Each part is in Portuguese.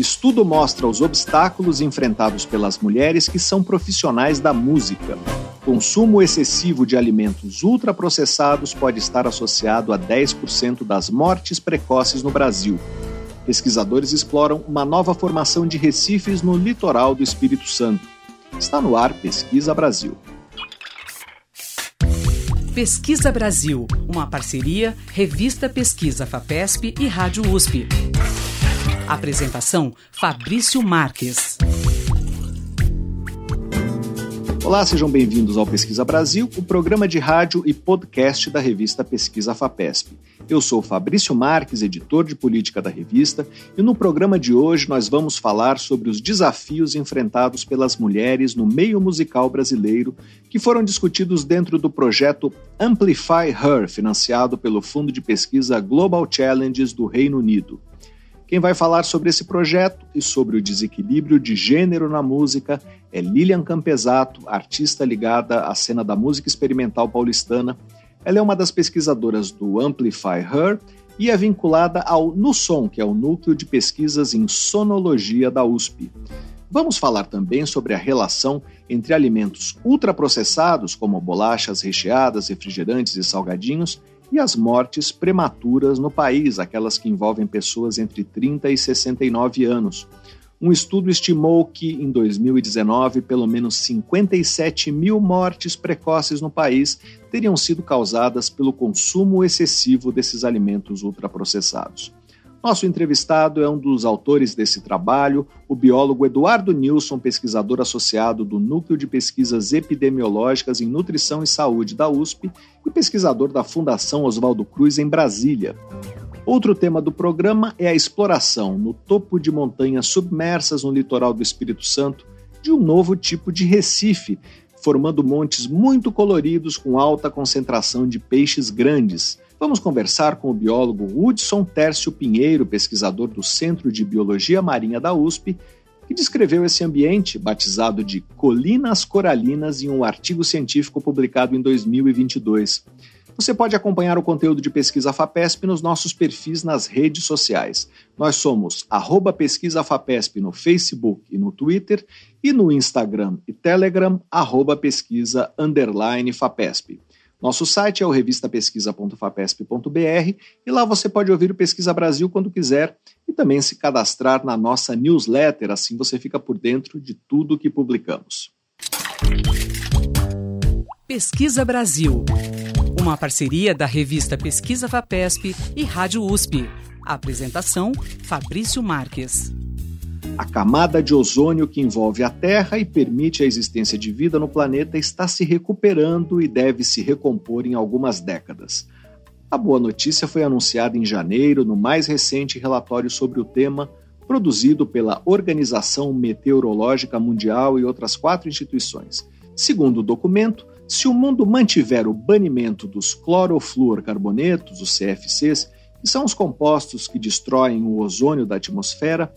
Estudo mostra os obstáculos enfrentados pelas mulheres que são profissionais da música. Consumo excessivo de alimentos ultraprocessados pode estar associado a 10% das mortes precoces no Brasil. Pesquisadores exploram uma nova formação de recifes no litoral do Espírito Santo. Está no ar Pesquisa Brasil. Pesquisa Brasil, uma parceria Revista Pesquisa FAPESP e Rádio USP. Apresentação Fabrício Marques. Olá, sejam bem-vindos ao Pesquisa Brasil, o programa de rádio e podcast da revista Pesquisa FAPESP. Eu sou Fabrício Marques, editor de política da revista, e no programa de hoje nós vamos falar sobre os desafios enfrentados pelas mulheres no meio musical brasileiro, que foram discutidos dentro do projeto Amplify Her, financiado pelo Fundo de Pesquisa Global Challenges do Reino Unido. Quem vai falar sobre esse projeto e sobre o desequilíbrio de gênero na música é Lilian Campesato, artista ligada à cena da música experimental paulistana. Ela é uma das pesquisadoras do Amplify Her e é vinculada ao NUSON, que é o Núcleo de Pesquisas em Sonologia da USP. Vamos falar também sobre a relação entre alimentos ultraprocessados, como bolachas recheadas, refrigerantes e salgadinhos, e as mortes prematuras no país, aquelas que envolvem pessoas entre 30 e 69 anos. Um estudo estimou que, em 2019, pelo menos 57 mil mortes precoces no país teriam sido causadas pelo consumo excessivo desses alimentos ultraprocessados. Nosso entrevistado é um dos autores desse trabalho, o biólogo Eduardo Nilson, pesquisador associado do Núcleo de Pesquisas Epidemiológicas em Nutrição e Saúde da USP e pesquisador da Fundação Oswaldo Cruz em Brasília. Outro tema do programa é a exploração no topo de montanhas submersas no litoral do Espírito Santo de um novo tipo de recife, formando montes muito coloridos com alta concentração de peixes grandes. Vamos conversar com o biólogo Hudson Tércio Pinheiro, pesquisador do Centro de Biologia Marinha da USP, que descreveu esse ambiente, batizado de Colinas Coralinas, em um artigo científico publicado em 2022. Você pode acompanhar o conteúdo de Pesquisa FAPESP nos nossos perfis nas redes sociais. Nós somos arroba Pesquisa FAPESP no Facebook e no Twitter e no Instagram e Telegram, arroba Pesquisa FAPESP. Nosso site é o revistapesquisa.fapesp.br e lá você pode ouvir o Pesquisa Brasil quando quiser e também se cadastrar na nossa newsletter, assim você fica por dentro de tudo que publicamos. Pesquisa Brasil, uma parceria da revista Pesquisa Fapesp e Rádio USP. apresentação: Fabrício Marques. A camada de ozônio que envolve a Terra e permite a existência de vida no planeta está se recuperando e deve se recompor em algumas décadas. A boa notícia foi anunciada em janeiro no mais recente relatório sobre o tema, produzido pela Organização Meteorológica Mundial e outras quatro instituições. Segundo o documento, se o mundo mantiver o banimento dos clorofluorcarbonetos, os CFCs, que são os compostos que destroem o ozônio da atmosfera,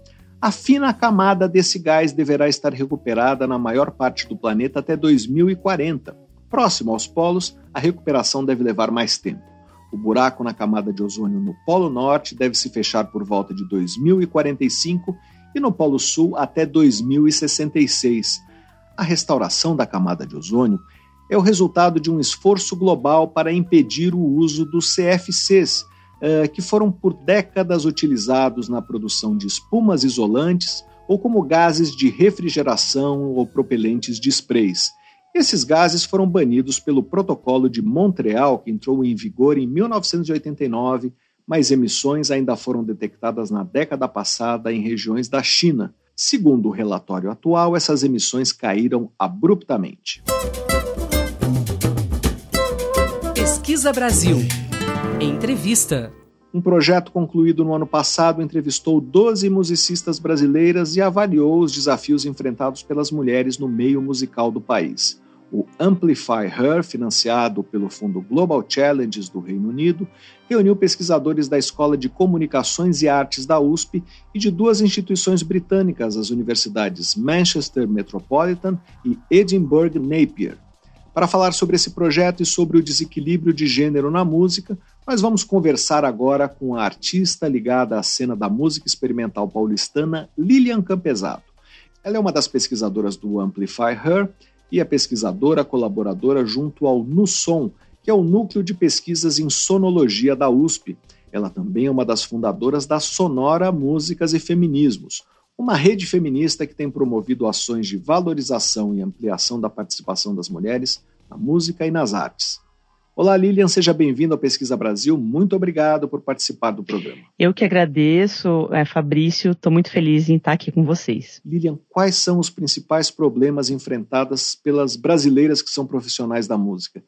a fina camada desse gás deverá estar recuperada na maior parte do planeta até 2040. Próximo aos polos, a recuperação deve levar mais tempo. O buraco na camada de ozônio no Polo Norte deve se fechar por volta de 2045 e no Polo Sul até 2066. A restauração da camada de ozônio é o resultado de um esforço global para impedir o uso dos CFCs, eh, que foram por décadas utilizados na produção de espumas isolantes ou como gases de refrigeração ou propelentes de sprays. Esses gases foram banidos pelo Protocolo de Montreal, que entrou em vigor em 1989, mas emissões ainda foram detectadas na década passada em regiões da China. Segundo o relatório atual, essas emissões caíram abruptamente. Pesquisa Brasil. Entrevista. Um projeto concluído no ano passado entrevistou 12 musicistas brasileiras e avaliou os desafios enfrentados pelas mulheres no meio musical do país. O Amplify Her, financiado pelo Fundo Global Challenges do Reino Unido, reuniu pesquisadores da Escola de Comunicações e Artes da USP e de duas instituições britânicas, as universidades Manchester Metropolitan e Edinburgh Napier. Para falar sobre esse projeto e sobre o desequilíbrio de gênero na música, nós vamos conversar agora com a artista ligada à cena da música experimental paulistana, Lilian Campesato. Ela é uma das pesquisadoras do Amplify Her e é pesquisadora colaboradora junto ao NUSON, que é o Núcleo de Pesquisas em Sonologia da USP. Ela também é uma das fundadoras da Sonora Músicas e Feminismos, uma rede feminista que tem promovido ações de valorização e ampliação da participação das mulheres na música e nas artes. Olá, Lilian, seja bem-vindo ao Pesquisa Brasil. Muito obrigado por participar do programa. Eu que agradeço, é, Fabrício. Estou muito feliz em estar aqui com vocês. Lilian, quais são os principais problemas enfrentados pelas brasileiras que são profissionais da música?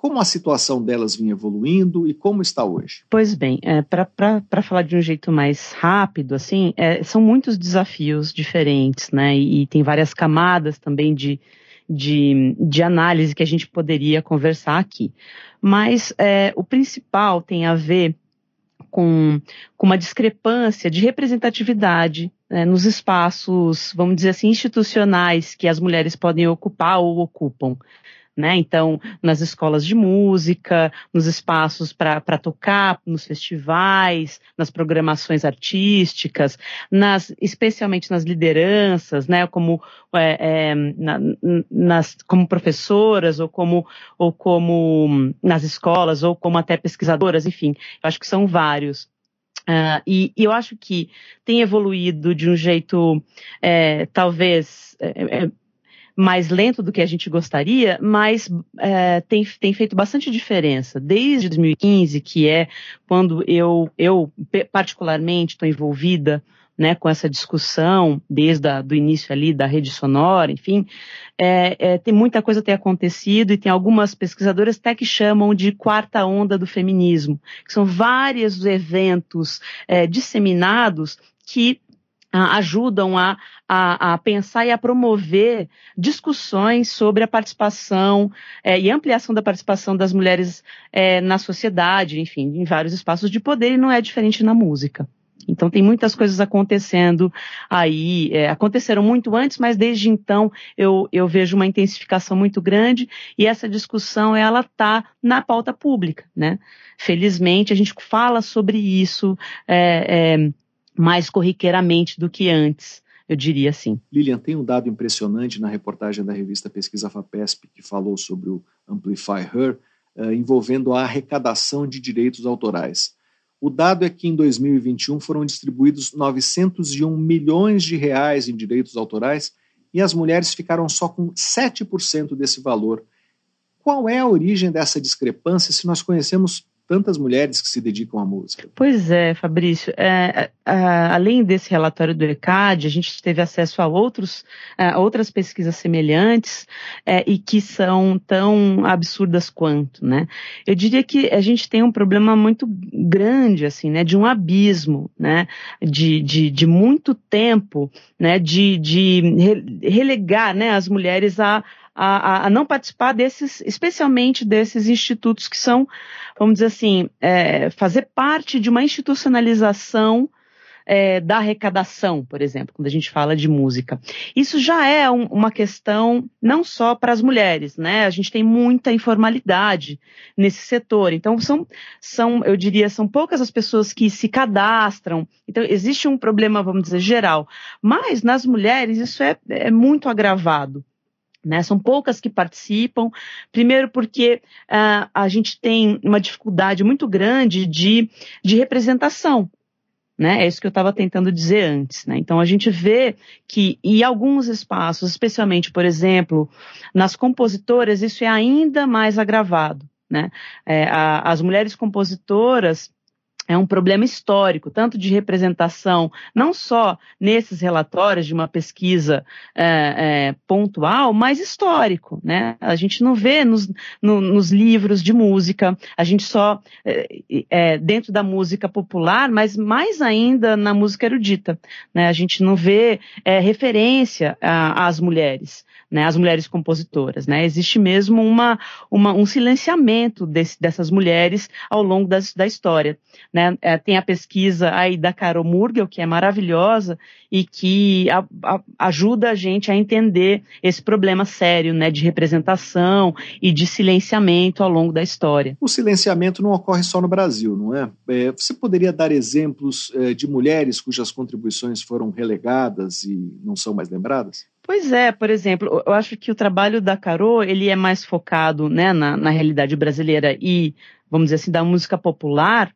Como a situação delas vinha evoluindo e como está hoje? Pois bem, é, para falar de um jeito mais rápido, assim, é, são muitos desafios diferentes, né? E, e tem várias camadas também de, de, de, análise que a gente poderia conversar aqui. Mas é, o principal tem a ver com, com uma discrepância de representatividade né, nos espaços, vamos dizer assim, institucionais que as mulheres podem ocupar ou ocupam né? Então, nas escolas de música, nos espaços para tocar, nos festivais, nas programações artísticas, nas, especialmente nas lideranças, né? Como, é, é, na, nas, como professoras ou como, ou como nas escolas ou como até pesquisadoras, enfim, eu acho que são vários. Uh, e, e, eu acho que tem evoluído de um jeito, é, talvez, é, é mais lento do que a gente gostaria, mas é, tem, tem feito bastante diferença. Desde 2015, que é quando eu, eu particularmente estou envolvida né, com essa discussão, desde o início ali da rede sonora, enfim, é, é, tem muita coisa tem acontecido e tem algumas pesquisadoras até que chamam de quarta onda do feminismo, que são vários eventos é, disseminados que ajudam a, a, a, pensar e a promover discussões sobre a participação é, e ampliação da participação das mulheres é, na sociedade, enfim, em vários espaços de poder, e não é diferente na música. Então tem muitas coisas acontecendo aí, é, aconteceram muito antes, mas desde então eu, eu vejo uma intensificação muito grande e essa discussão ela está na pauta pública, né? Felizmente a gente fala sobre isso. É, é, mais corriqueiramente do que antes, eu diria assim. Lilian, tem um dado impressionante na reportagem da revista Pesquisa FAPESP que falou sobre o Amplify Her, uh, envolvendo a arrecadação de direitos autorais. O dado é que em 2021 foram distribuídos 901 milhões de reais em direitos autorais e as mulheres ficaram só com 7% desse valor. Qual é a origem dessa discrepância se nós conhecemos tantas mulheres que se dedicam à música. Pois é, Fabrício. É, é, além desse relatório do ECAD, a gente teve acesso a, outros, a outras pesquisas semelhantes é, e que são tão absurdas quanto, né? Eu diria que a gente tem um problema muito grande, assim, né? De um abismo, né? De, de, de muito tempo, né? De, de relegar, né? As mulheres a a, a, não participar desses, especialmente desses institutos que são, vamos dizer assim, é, fazer parte de uma institucionalização é, da arrecadação, por exemplo, quando a gente fala de música. Isso já é um, uma questão não só para as mulheres, né? A gente tem muita informalidade nesse setor. Então, são, são, eu diria, são poucas as pessoas que se cadastram. Então, existe um problema, vamos dizer, geral. Mas nas mulheres isso é, é muito agravado. Né, são poucas que participam, primeiro porque uh, a gente tem uma dificuldade muito grande de, de representação. Né? É isso que eu estava tentando dizer antes. Né? Então a gente vê que em alguns espaços, especialmente, por exemplo, nas compositoras, isso é ainda mais agravado. Né? É, a, as mulheres compositoras é um problema histórico, tanto de representação, não só nesses relatórios de uma pesquisa é, é, pontual, mas histórico. Né? A gente não vê nos, no, nos livros de música, a gente só, é, é, dentro da música popular, mas mais ainda na música erudita. Né? A gente não vê é, referência às mulheres né, as mulheres compositoras. Né? Existe mesmo uma, uma um silenciamento desse, dessas mulheres ao longo das, da história. Né? Né? É, tem a pesquisa aí da Carol Murgel, que é maravilhosa e que a, a, ajuda a gente a entender esse problema sério, né, de representação e de silenciamento ao longo da história. O silenciamento não ocorre só no Brasil, não é? é você poderia dar exemplos é, de mulheres cujas contribuições foram relegadas e não são mais lembradas? Pois é, por exemplo, eu acho que o trabalho da Carol, ele é mais focado né, na, na realidade brasileira e, vamos dizer assim, da música popular,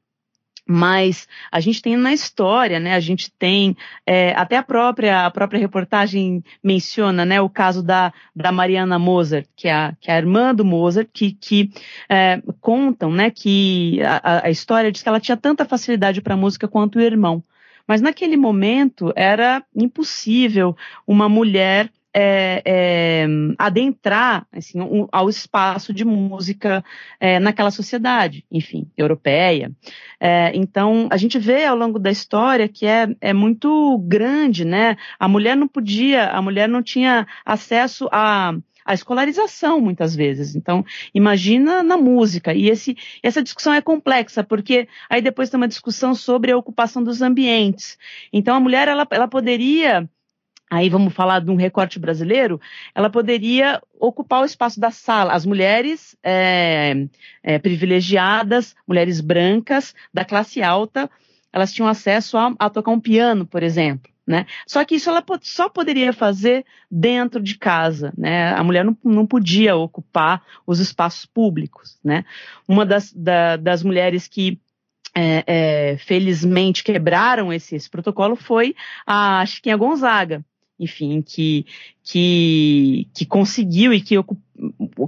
mas a gente tem na história, né? A gente tem é, até a própria a própria reportagem menciona, né? O caso da, da Mariana Mozart, que é a, que é a irmã do Mozart, que, que é, contam, né? Que a, a história diz que ela tinha tanta facilidade para música quanto o irmão. Mas naquele momento era impossível uma mulher é, é, adentrar assim, um, ao espaço de música é, naquela sociedade, enfim, europeia. É, então, a gente vê ao longo da história que é, é muito grande, né? A mulher não podia, a mulher não tinha acesso a a escolarização muitas vezes. Então, imagina na música. E esse, essa discussão é complexa, porque aí depois tem uma discussão sobre a ocupação dos ambientes. Então, a mulher, ela, ela poderia aí vamos falar de um recorte brasileiro, ela poderia ocupar o espaço da sala. As mulheres é, é, privilegiadas, mulheres brancas, da classe alta, elas tinham acesso a, a tocar um piano, por exemplo. Né? Só que isso ela só poderia fazer dentro de casa, né? A mulher não, não podia ocupar os espaços públicos, né? Uma das, da, das mulheres que é, é, felizmente quebraram esse, esse, protocolo foi a Chiquinha Gonzaga, enfim, que, que, que conseguiu e que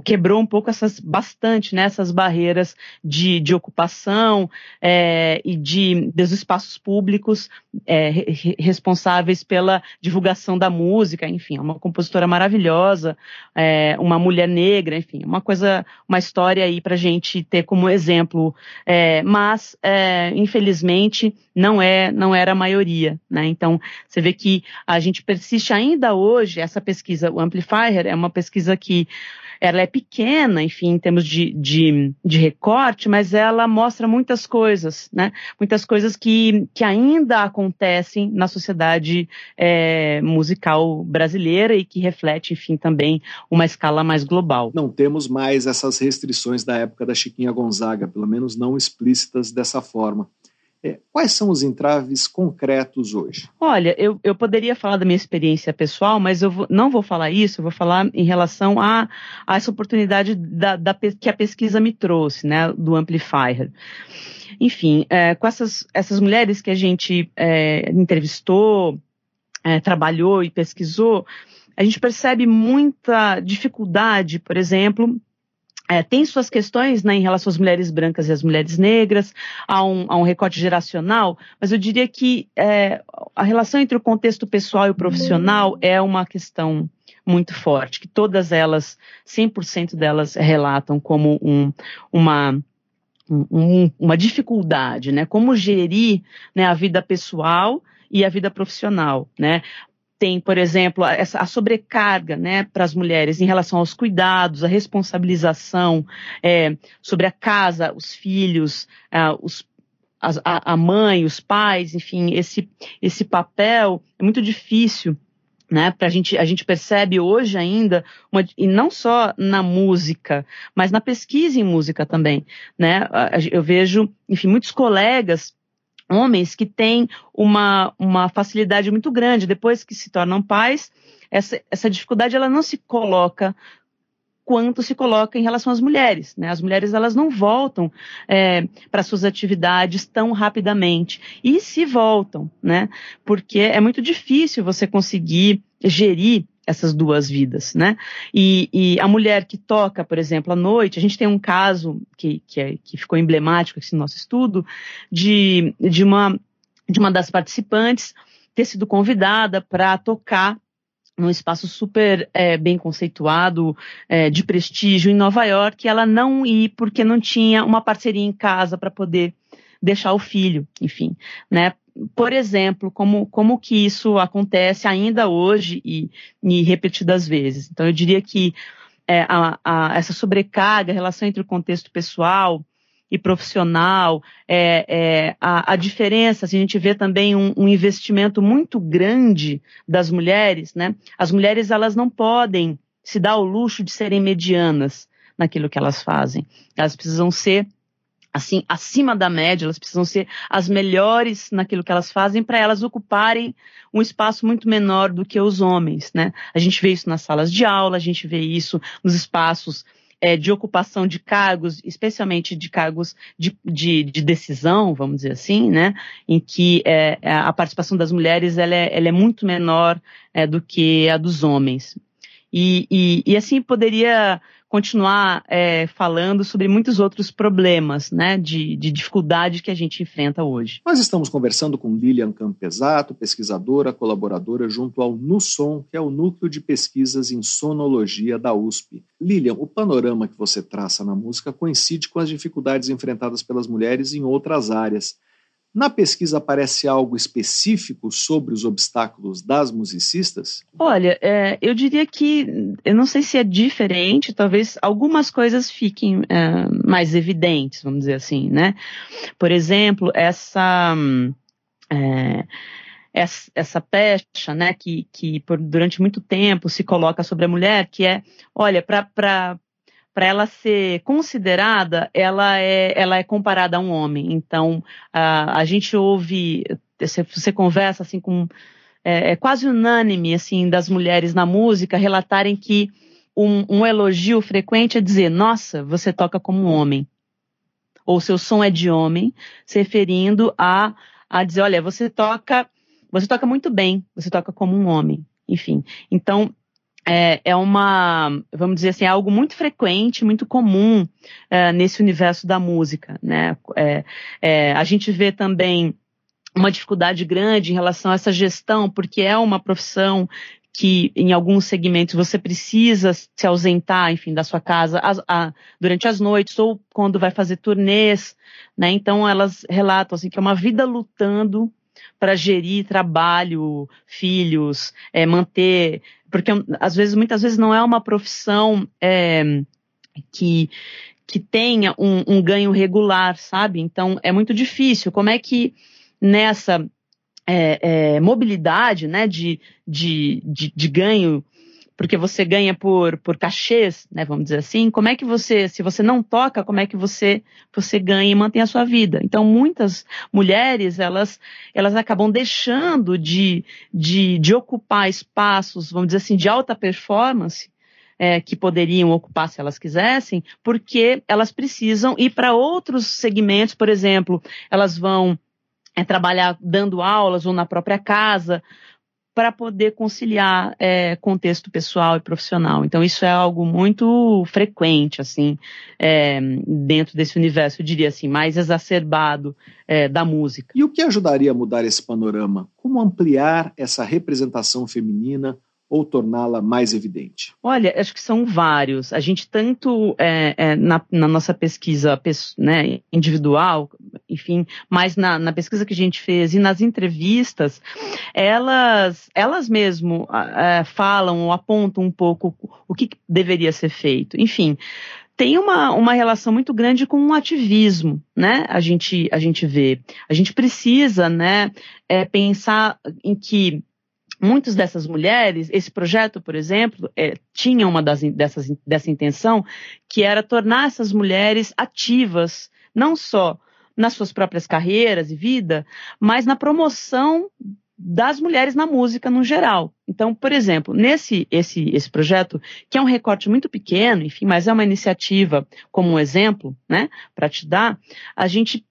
quebrou um pouco essas bastante né, essas barreiras de, de ocupação é, e de dos espaços públicos é, re, responsáveis pela divulgação da música enfim é uma compositora maravilhosa é, uma mulher negra enfim uma coisa uma história aí para gente ter como exemplo. É, mas é, infelizmente não é não era a maioria né? Então você vê que a gente persiste ainda hoje essa pesquisa, o Amplifier, é uma pesquisa que ela é pequena, enfim, em termos de, de, de, recorte, mas ela mostra muitas coisas, né? Muitas coisas que, que ainda acontecem na sociedade é, musical brasileira e que reflete, enfim, também uma escala mais global. Não temos mais essas restrições da época da Chiquinha Gonzaga, pelo menos não explícitas dessa forma. Quais são os entraves concretos hoje? Olha, eu, eu poderia falar da minha experiência pessoal, mas eu vou, não vou falar isso, eu vou falar em relação a, a essa oportunidade da, da, que a pesquisa me trouxe, né, do Amplifier. Enfim, é, com essas, essas mulheres que a gente é, entrevistou, é, trabalhou e pesquisou, a gente percebe muita dificuldade, por exemplo, é, tem suas questões né, em relação às mulheres brancas e às mulheres negras, há um, um recorte geracional, mas eu diria que é, a relação entre o contexto pessoal e o profissional é uma questão muito forte, que todas elas, 100% delas relatam como um, uma, um, uma dificuldade, né? Como gerir né, a vida pessoal e a vida profissional, né? Tem, por exemplo, essa, a sobrecarga né, para as mulheres em relação aos cuidados, a responsabilização é, sobre a casa, os filhos, os, a, a, mãe, os pais, enfim, esse, esse papel é muito difícil. Né, pra gente, a gente percebe hoje ainda, uma, e não só na música, mas na pesquisa em música também, né, eu vejo, enfim, muitos colegas homens que têm uma, uma facilidade muito grande, depois que se tornam pais, essa, essa dificuldade ela não se coloca quanto se coloca em relação às mulheres. Né? As mulheres elas não voltam é, para suas atividades tão rapidamente. E se voltam, né? porque é muito difícil você conseguir gerir essas duas vidas, né? E, e, a mulher que toca, por exemplo, à noite, a gente tem um caso que, que, é, que ficou emblemático aqui no nosso estudo, de, de, uma, de uma das participantes ter sido convidada para tocar num espaço super é, bem conceituado, é, de prestígio em Nova York, e ela não ir porque não tinha uma parceria em casa para poder deixar o filho, enfim, né? Por exemplo, como, como que isso acontece ainda hoje e, e repetidas vezes. Então, eu diria que é, a, a, essa sobrecarga, a relação entre o contexto pessoal e profissional, é, é, a, a, diferença, assim, a gente vê também um, um, investimento muito grande das mulheres, né? As mulheres, elas não podem se dar o luxo de serem medianas naquilo que elas fazem. Elas precisam ser assim, acima da média, elas precisam ser as melhores naquilo que elas fazem para elas ocuparem um espaço muito menor do que os homens, né? A gente vê isso nas salas de aula, a gente vê isso nos espaços é, de ocupação de cargos, especialmente de cargos de, de, de decisão, vamos dizer assim, né, em que é, a participação das mulheres ela é, ela é muito menor é, do que a dos homens. E, e, e assim poderia continuar é, falando sobre muitos outros problemas né, de, de, dificuldade que a gente enfrenta hoje. Nós estamos conversando com Lilian Campesato, pesquisadora, colaboradora junto ao NUSON, que é o Núcleo de Pesquisas em Sonologia da USP. Lilian, o panorama que você traça na música coincide com as dificuldades enfrentadas pelas mulheres em outras áreas. Na pesquisa aparece algo específico sobre os obstáculos das musicistas? Olha, é, eu diria que, eu não sei se é diferente, talvez algumas coisas fiquem é, mais evidentes, vamos dizer assim, né? Por exemplo, essa. É, essa, pecha, né, que, que por, durante muito tempo se coloca sobre a mulher, que é, olha, para para ela ser considerada, ela é, ela é comparada a um homem. Então, a, a gente ouve, você, você conversa assim com, é, é, quase unânime, assim, das mulheres na música relatarem que um, um elogio frequente é dizer, nossa, você toca como um homem. Ou seu som é de homem, se referindo a, a dizer, olha, você toca, você toca muito bem, você toca como um homem. Enfim, então é, é uma, vamos dizer assim, é algo muito frequente, muito comum é, nesse universo da música, né? É, é, a gente vê também uma dificuldade grande em relação a essa gestão, porque é uma profissão que em alguns segmentos você precisa se ausentar, enfim, da sua casa a, a, durante as noites ou quando vai fazer turnês, né? Então elas relatam assim que é uma vida lutando para gerir trabalho, filhos, é, manter porque às vezes, muitas vezes não é uma profissão é, que, que tenha um, um ganho regular, sabe? Então é muito difícil. Como é que nessa é, é, mobilidade né, de, de, de, de ganho porque você ganha por, por cachês, né, vamos dizer assim, como é que você, se você não toca, como é que você, você ganha e mantém a sua vida? Então, muitas mulheres, elas, elas acabam deixando de, de, de ocupar espaços, vamos dizer assim, de alta performance, é, que poderiam ocupar se elas quisessem, porque elas precisam ir para outros segmentos, por exemplo, elas vão é, trabalhar dando aulas ou na própria casa, para poder conciliar é, contexto pessoal e profissional. Então isso é algo muito frequente, assim, é, dentro desse universo, eu diria assim, mais exacerbado é, da música. E o que ajudaria a mudar esse panorama? Como ampliar essa representação feminina ou torná-la mais evidente? Olha, acho que são vários. A gente tanto é, é, na, na, nossa pesquisa né, individual, enfim, mas na, na, pesquisa que a gente fez e nas entrevistas, elas, elas mesmo é, falam ou apontam um pouco o que deveria ser feito. Enfim, tem uma, uma relação muito grande com o ativismo, né? A gente, a gente vê. A gente precisa, né, é, pensar em que muitas dessas mulheres, esse projeto, por exemplo, é, tinha uma das, dessas, dessa intenção, que era tornar essas mulheres ativas, não só nas suas próprias carreiras e vida, mas na promoção das mulheres na música no geral. Então, por exemplo, nesse esse, esse projeto, que é um recorte muito pequeno, enfim, mas é uma iniciativa como um exemplo, né, para te dar, a gente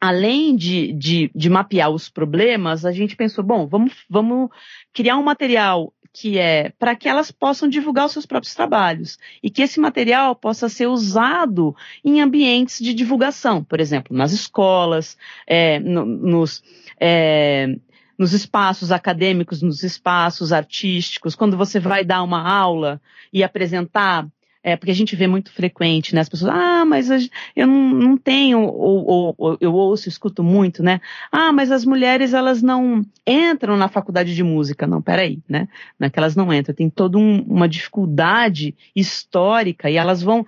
além de, de, de, mapear os problemas, a gente pensou, bom, vamos, vamos criar um material que é para que elas possam divulgar os seus próprios trabalhos e que esse material possa ser usado em ambientes de divulgação, por exemplo, nas escolas, é, no, nos, é, nos espaços acadêmicos, nos espaços artísticos, quando você vai dar uma aula e apresentar é, porque a gente vê muito frequente, né? As pessoas, ah, mas eu não, tenho, ou, ou, ou, eu ouço, escuto muito, né? Ah, mas as mulheres, elas não entram na faculdade de música. Não, peraí, né? Não é que elas não entram, tem toda um, uma dificuldade histórica e elas vão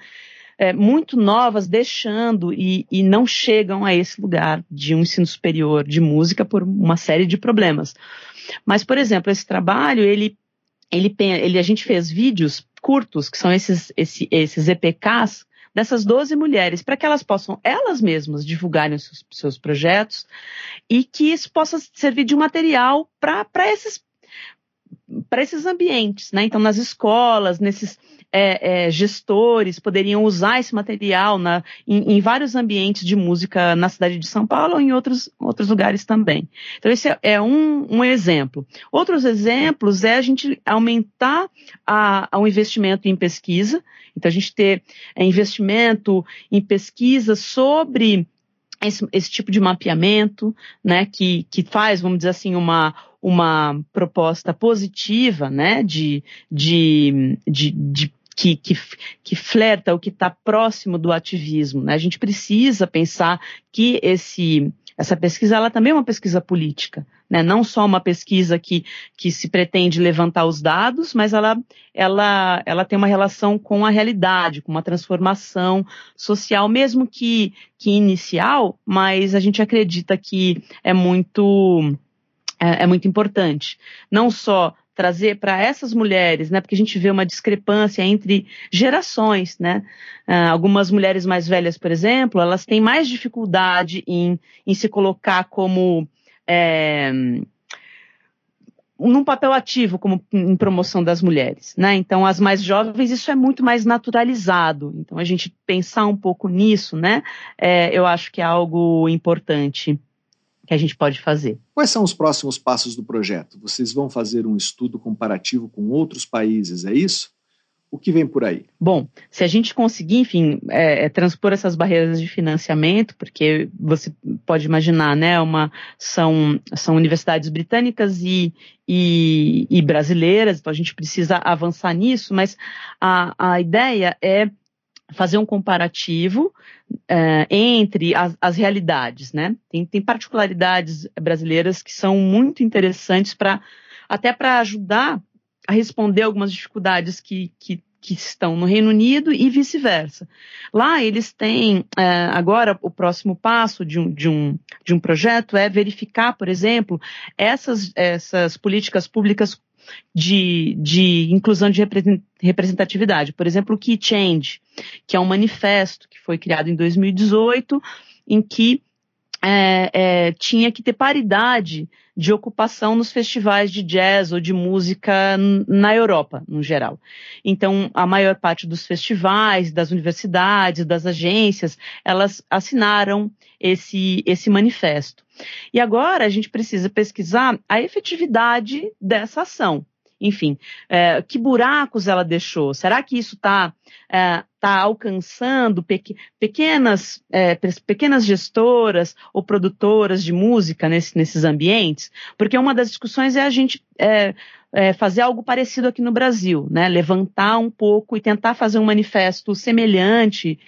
é, muito novas deixando e, e não chegam a esse lugar de um ensino superior de música por uma série de problemas. Mas, por exemplo, esse trabalho, ele, ele, ele a gente fez vídeos curtos, que são esses, esse, esses EPKs, dessas 12 mulheres, para que elas possam elas mesmas divulgarem os seus, seus projetos e que isso possa servir de material para esses para esses ambientes, né? Então, nas escolas, nesses é, é, gestores poderiam usar esse material na, em, em, vários ambientes de música na cidade de São Paulo ou em outros, outros lugares também. Então, esse é, é um, um, exemplo. Outros exemplos é a gente aumentar a, a, o investimento em pesquisa. Então, a gente ter é, investimento em pesquisa sobre esse, esse, tipo de mapeamento, né, que, que faz, vamos dizer assim, uma, uma proposta positiva, né, de, de, de, de que, que, que flerta o que está próximo do ativismo. Né? A gente precisa pensar que esse, essa pesquisa ela também é uma pesquisa política, né? não só uma pesquisa que, que se pretende levantar os dados, mas ela, ela, ela tem uma relação com a realidade, com uma transformação social, mesmo que, que inicial, mas a gente acredita que é muito, é, é muito importante. Não só trazer para essas mulheres, né? Porque a gente vê uma discrepância entre gerações, né? Uh, algumas mulheres mais velhas, por exemplo, elas têm mais dificuldade em, em se colocar como é, num papel ativo como em promoção das mulheres, né? Então, as mais jovens, isso é muito mais naturalizado. Então, a gente pensar um pouco nisso, né? É, eu acho que é algo importante que a gente pode fazer. Quais são os próximos passos do projeto? Vocês vão fazer um estudo comparativo com outros países, é isso? O que vem por aí? Bom, se a gente conseguir, enfim, é, é, transpor essas barreiras de financiamento, porque você pode imaginar, né, uma, são, são universidades britânicas e, e, e brasileiras, então a gente precisa avançar nisso, mas a, a ideia é fazer um comparativo uh, entre as, as, realidades, né? Tem, tem, particularidades brasileiras que são muito interessantes para até para ajudar a responder algumas dificuldades que, que, que, estão no Reino Unido e vice-versa. Lá eles têm uh, agora o próximo passo de um, de, um, de um projeto é verificar, por exemplo, essas, essas políticas públicas de, de inclusão de representatividade. Por exemplo, o Key Change, que é um manifesto que foi criado em 2018, em que é, é, tinha que ter paridade de ocupação nos festivais de jazz ou de música na Europa, no geral. Então, a maior parte dos festivais, das universidades, das agências, elas assinaram esse, esse manifesto. E agora a gente precisa pesquisar a efetividade dessa ação enfim, é, que buracos ela deixou? Será que isso está é, tá alcançando pequenas, é, pequenas gestoras ou produtoras de música nesse, nesses ambientes? Porque uma das discussões é a gente é, é, fazer algo parecido aqui no Brasil, né? Levantar um pouco e tentar fazer um manifesto semelhante,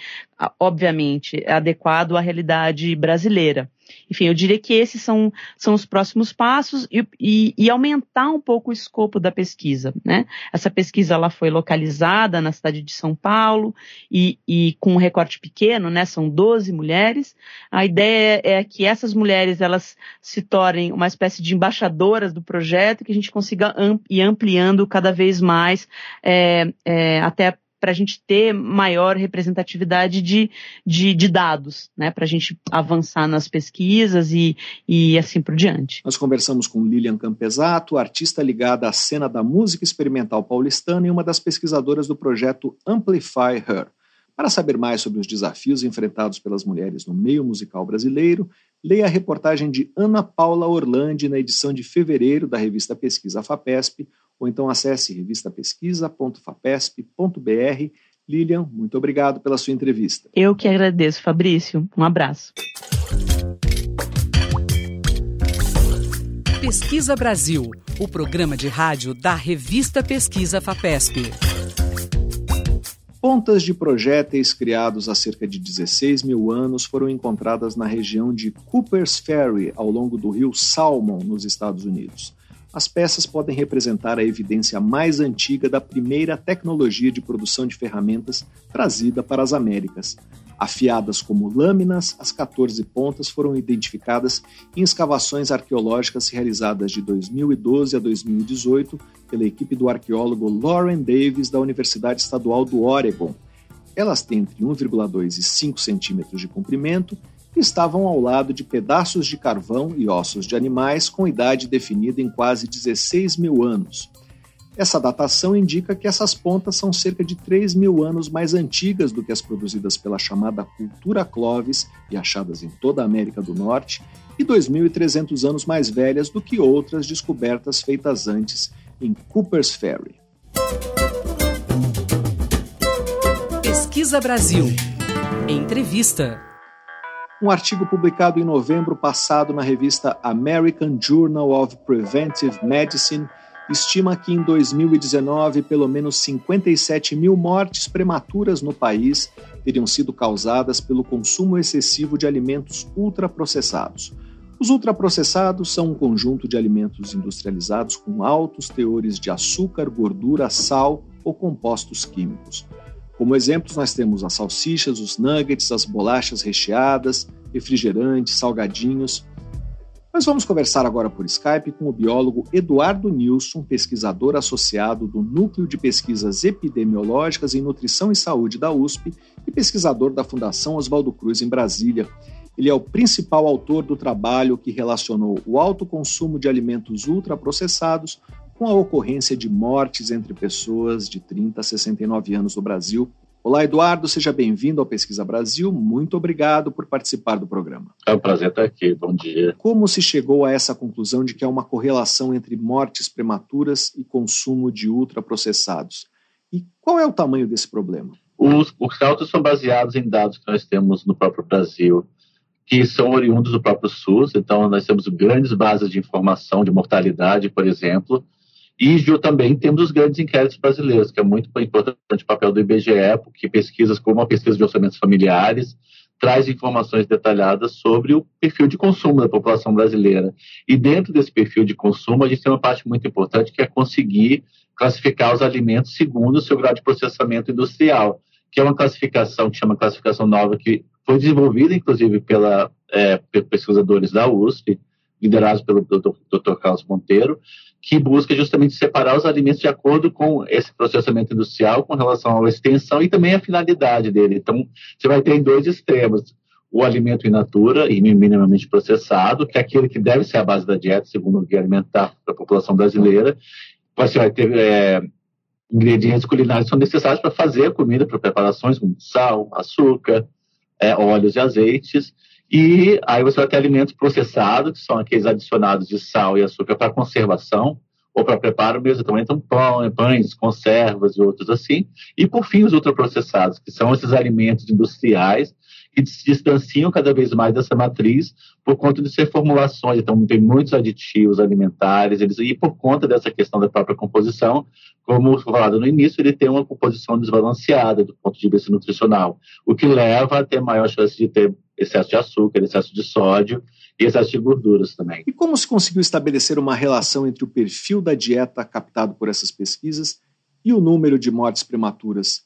obviamente, adequado à realidade brasileira. Enfim, eu diria que esses são, são os próximos passos e, e, e, aumentar um pouco o escopo da pesquisa. Né? Essa pesquisa ela foi localizada na cidade de São Paulo e, e com um recorte pequeno, né? são 12 mulheres. A ideia é que essas mulheres elas se tornem uma espécie de embaixadoras do projeto, que a gente consiga ir ampliando cada vez mais é, é, até para a gente ter maior representatividade de, de, de dados, né, para a gente avançar nas pesquisas e, e assim por diante. Nós conversamos com Lilian Campesato, artista ligada à cena da música experimental paulistana e uma das pesquisadoras do projeto Amplify Her. Para saber mais sobre os desafios enfrentados pelas mulheres no meio musical brasileiro, leia a reportagem de Ana Paula Orlandi na edição de fevereiro da revista Pesquisa FAPESP, ou então acesse revistapesquisa.fapesp.br. Lilian, muito obrigado pela sua entrevista. Eu que agradeço, Fabrício. Um abraço. Pesquisa Brasil, o programa de rádio da revista Pesquisa FAPESP. Pontas de projéteis criados há cerca de 16 mil anos foram encontradas na região de Cooper's Ferry, ao longo do rio Salmon, nos Estados Unidos. As peças podem representar a evidência mais antiga da primeira tecnologia de produção de ferramentas trazida para as Américas. Afiadas como lâminas, as 14 pontas foram identificadas em escavações arqueológicas realizadas de 2012 a 2018 pela equipe do arqueólogo Lauren Davis da Universidade Estadual do Oregon. Elas têm entre 1,2 e 5 centímetros de comprimento estavam ao lado de pedaços de carvão e ossos de animais com idade definida em quase 16 mil anos. Essa datação indica que essas pontas são cerca de 3 mil anos mais antigas do que as produzidas pela chamada cultura Clovis e achadas em toda a América do Norte, e 2.300 anos mais velhas do que outras descobertas feitas antes em Cooper's Ferry. Pesquisa Brasil. Entrevista. Um artigo publicado em novembro passado na revista American Journal of Preventive Medicine estima que em 2019 pelo menos 57 mil mortes prematuras no país teriam sido causadas pelo consumo excessivo de alimentos ultraprocessados. Os ultraprocessados são um conjunto de alimentos industrializados com altos teores de açúcar, gordura, sal ou compostos químicos. Como exemplos, nós temos as salsichas, os nuggets, as bolachas recheadas, refrigerantes, salgadinhos. Nós vamos conversar agora por Skype com o biólogo Eduardo Nilson, pesquisador associado do Núcleo de Pesquisas Epidemiológicas em Nutrição e Saúde da USP e pesquisador da Fundação Oswaldo Cruz em Brasília. Ele é o principal autor do trabalho que relacionou o alto consumo de alimentos ultraprocessados com a ocorrência de mortes entre pessoas de 30 a 69 anos no Brasil. Olá, Eduardo, seja bem-vindo ao Pesquisa Brasil. Muito obrigado por participar do programa. É um prazer estar aqui. Bom dia. Como se chegou a essa conclusão de que há uma correlação entre mortes prematuras e consumo de ultraprocessados? E qual é o tamanho desse problema? Os, os cálculos são baseados em dados que nós temos no próprio Brasil que são oriundos do próprio SUS. Então, nós temos grandes bases de informação de mortalidade, por exemplo, e também temos os grandes inquéritos brasileiros, que é muito importante o papel do IBGE, porque pesquisas como a pesquisa de orçamentos familiares traz informações detalhadas sobre o perfil de consumo da população brasileira. E dentro desse perfil de consumo, a gente tem uma parte muito importante que é conseguir classificar os alimentos segundo o seu grau de processamento industrial, que é uma classificação que chama classificação nova, que foi desenvolvida, inclusive, pela, é, pesquisadores da USP, liderados pelo Dr. Carlos Monteiro, que busca justamente separar os alimentos de acordo com esse processamento industrial, com relação à extensão e também a finalidade dele. Então, você vai ter em dois extremos o alimento in natura e minimamente processado, que é aquele que deve ser a base da dieta, segundo o guia alimentar da população brasileira. Você vai ter é, ingredientes culinários que são necessários para fazer a comida, para preparações como sal, açúcar, é, óleos e azeites. E aí você vai ter alimentos processados, que são aqueles adicionados de sal e açúcar para conservação ou para preparo mesmo. Também então pão, pães, conservas e outros assim. E por fim os ultraprocessados, que são esses alimentos industriais que se distanciam cada vez mais dessa matriz por conta de ser formulações, então tem muitos aditivos alimentares, eles, e por conta dessa questão da própria composição, como falado no início, ele tem uma composição desbalanceada do ponto de vista nutricional, o que leva a ter maior chance de ter excesso de açúcar, excesso de sódio e excesso de gorduras também. E como se conseguiu estabelecer uma relação entre o perfil da dieta captado por essas pesquisas e o número de mortes prematuras?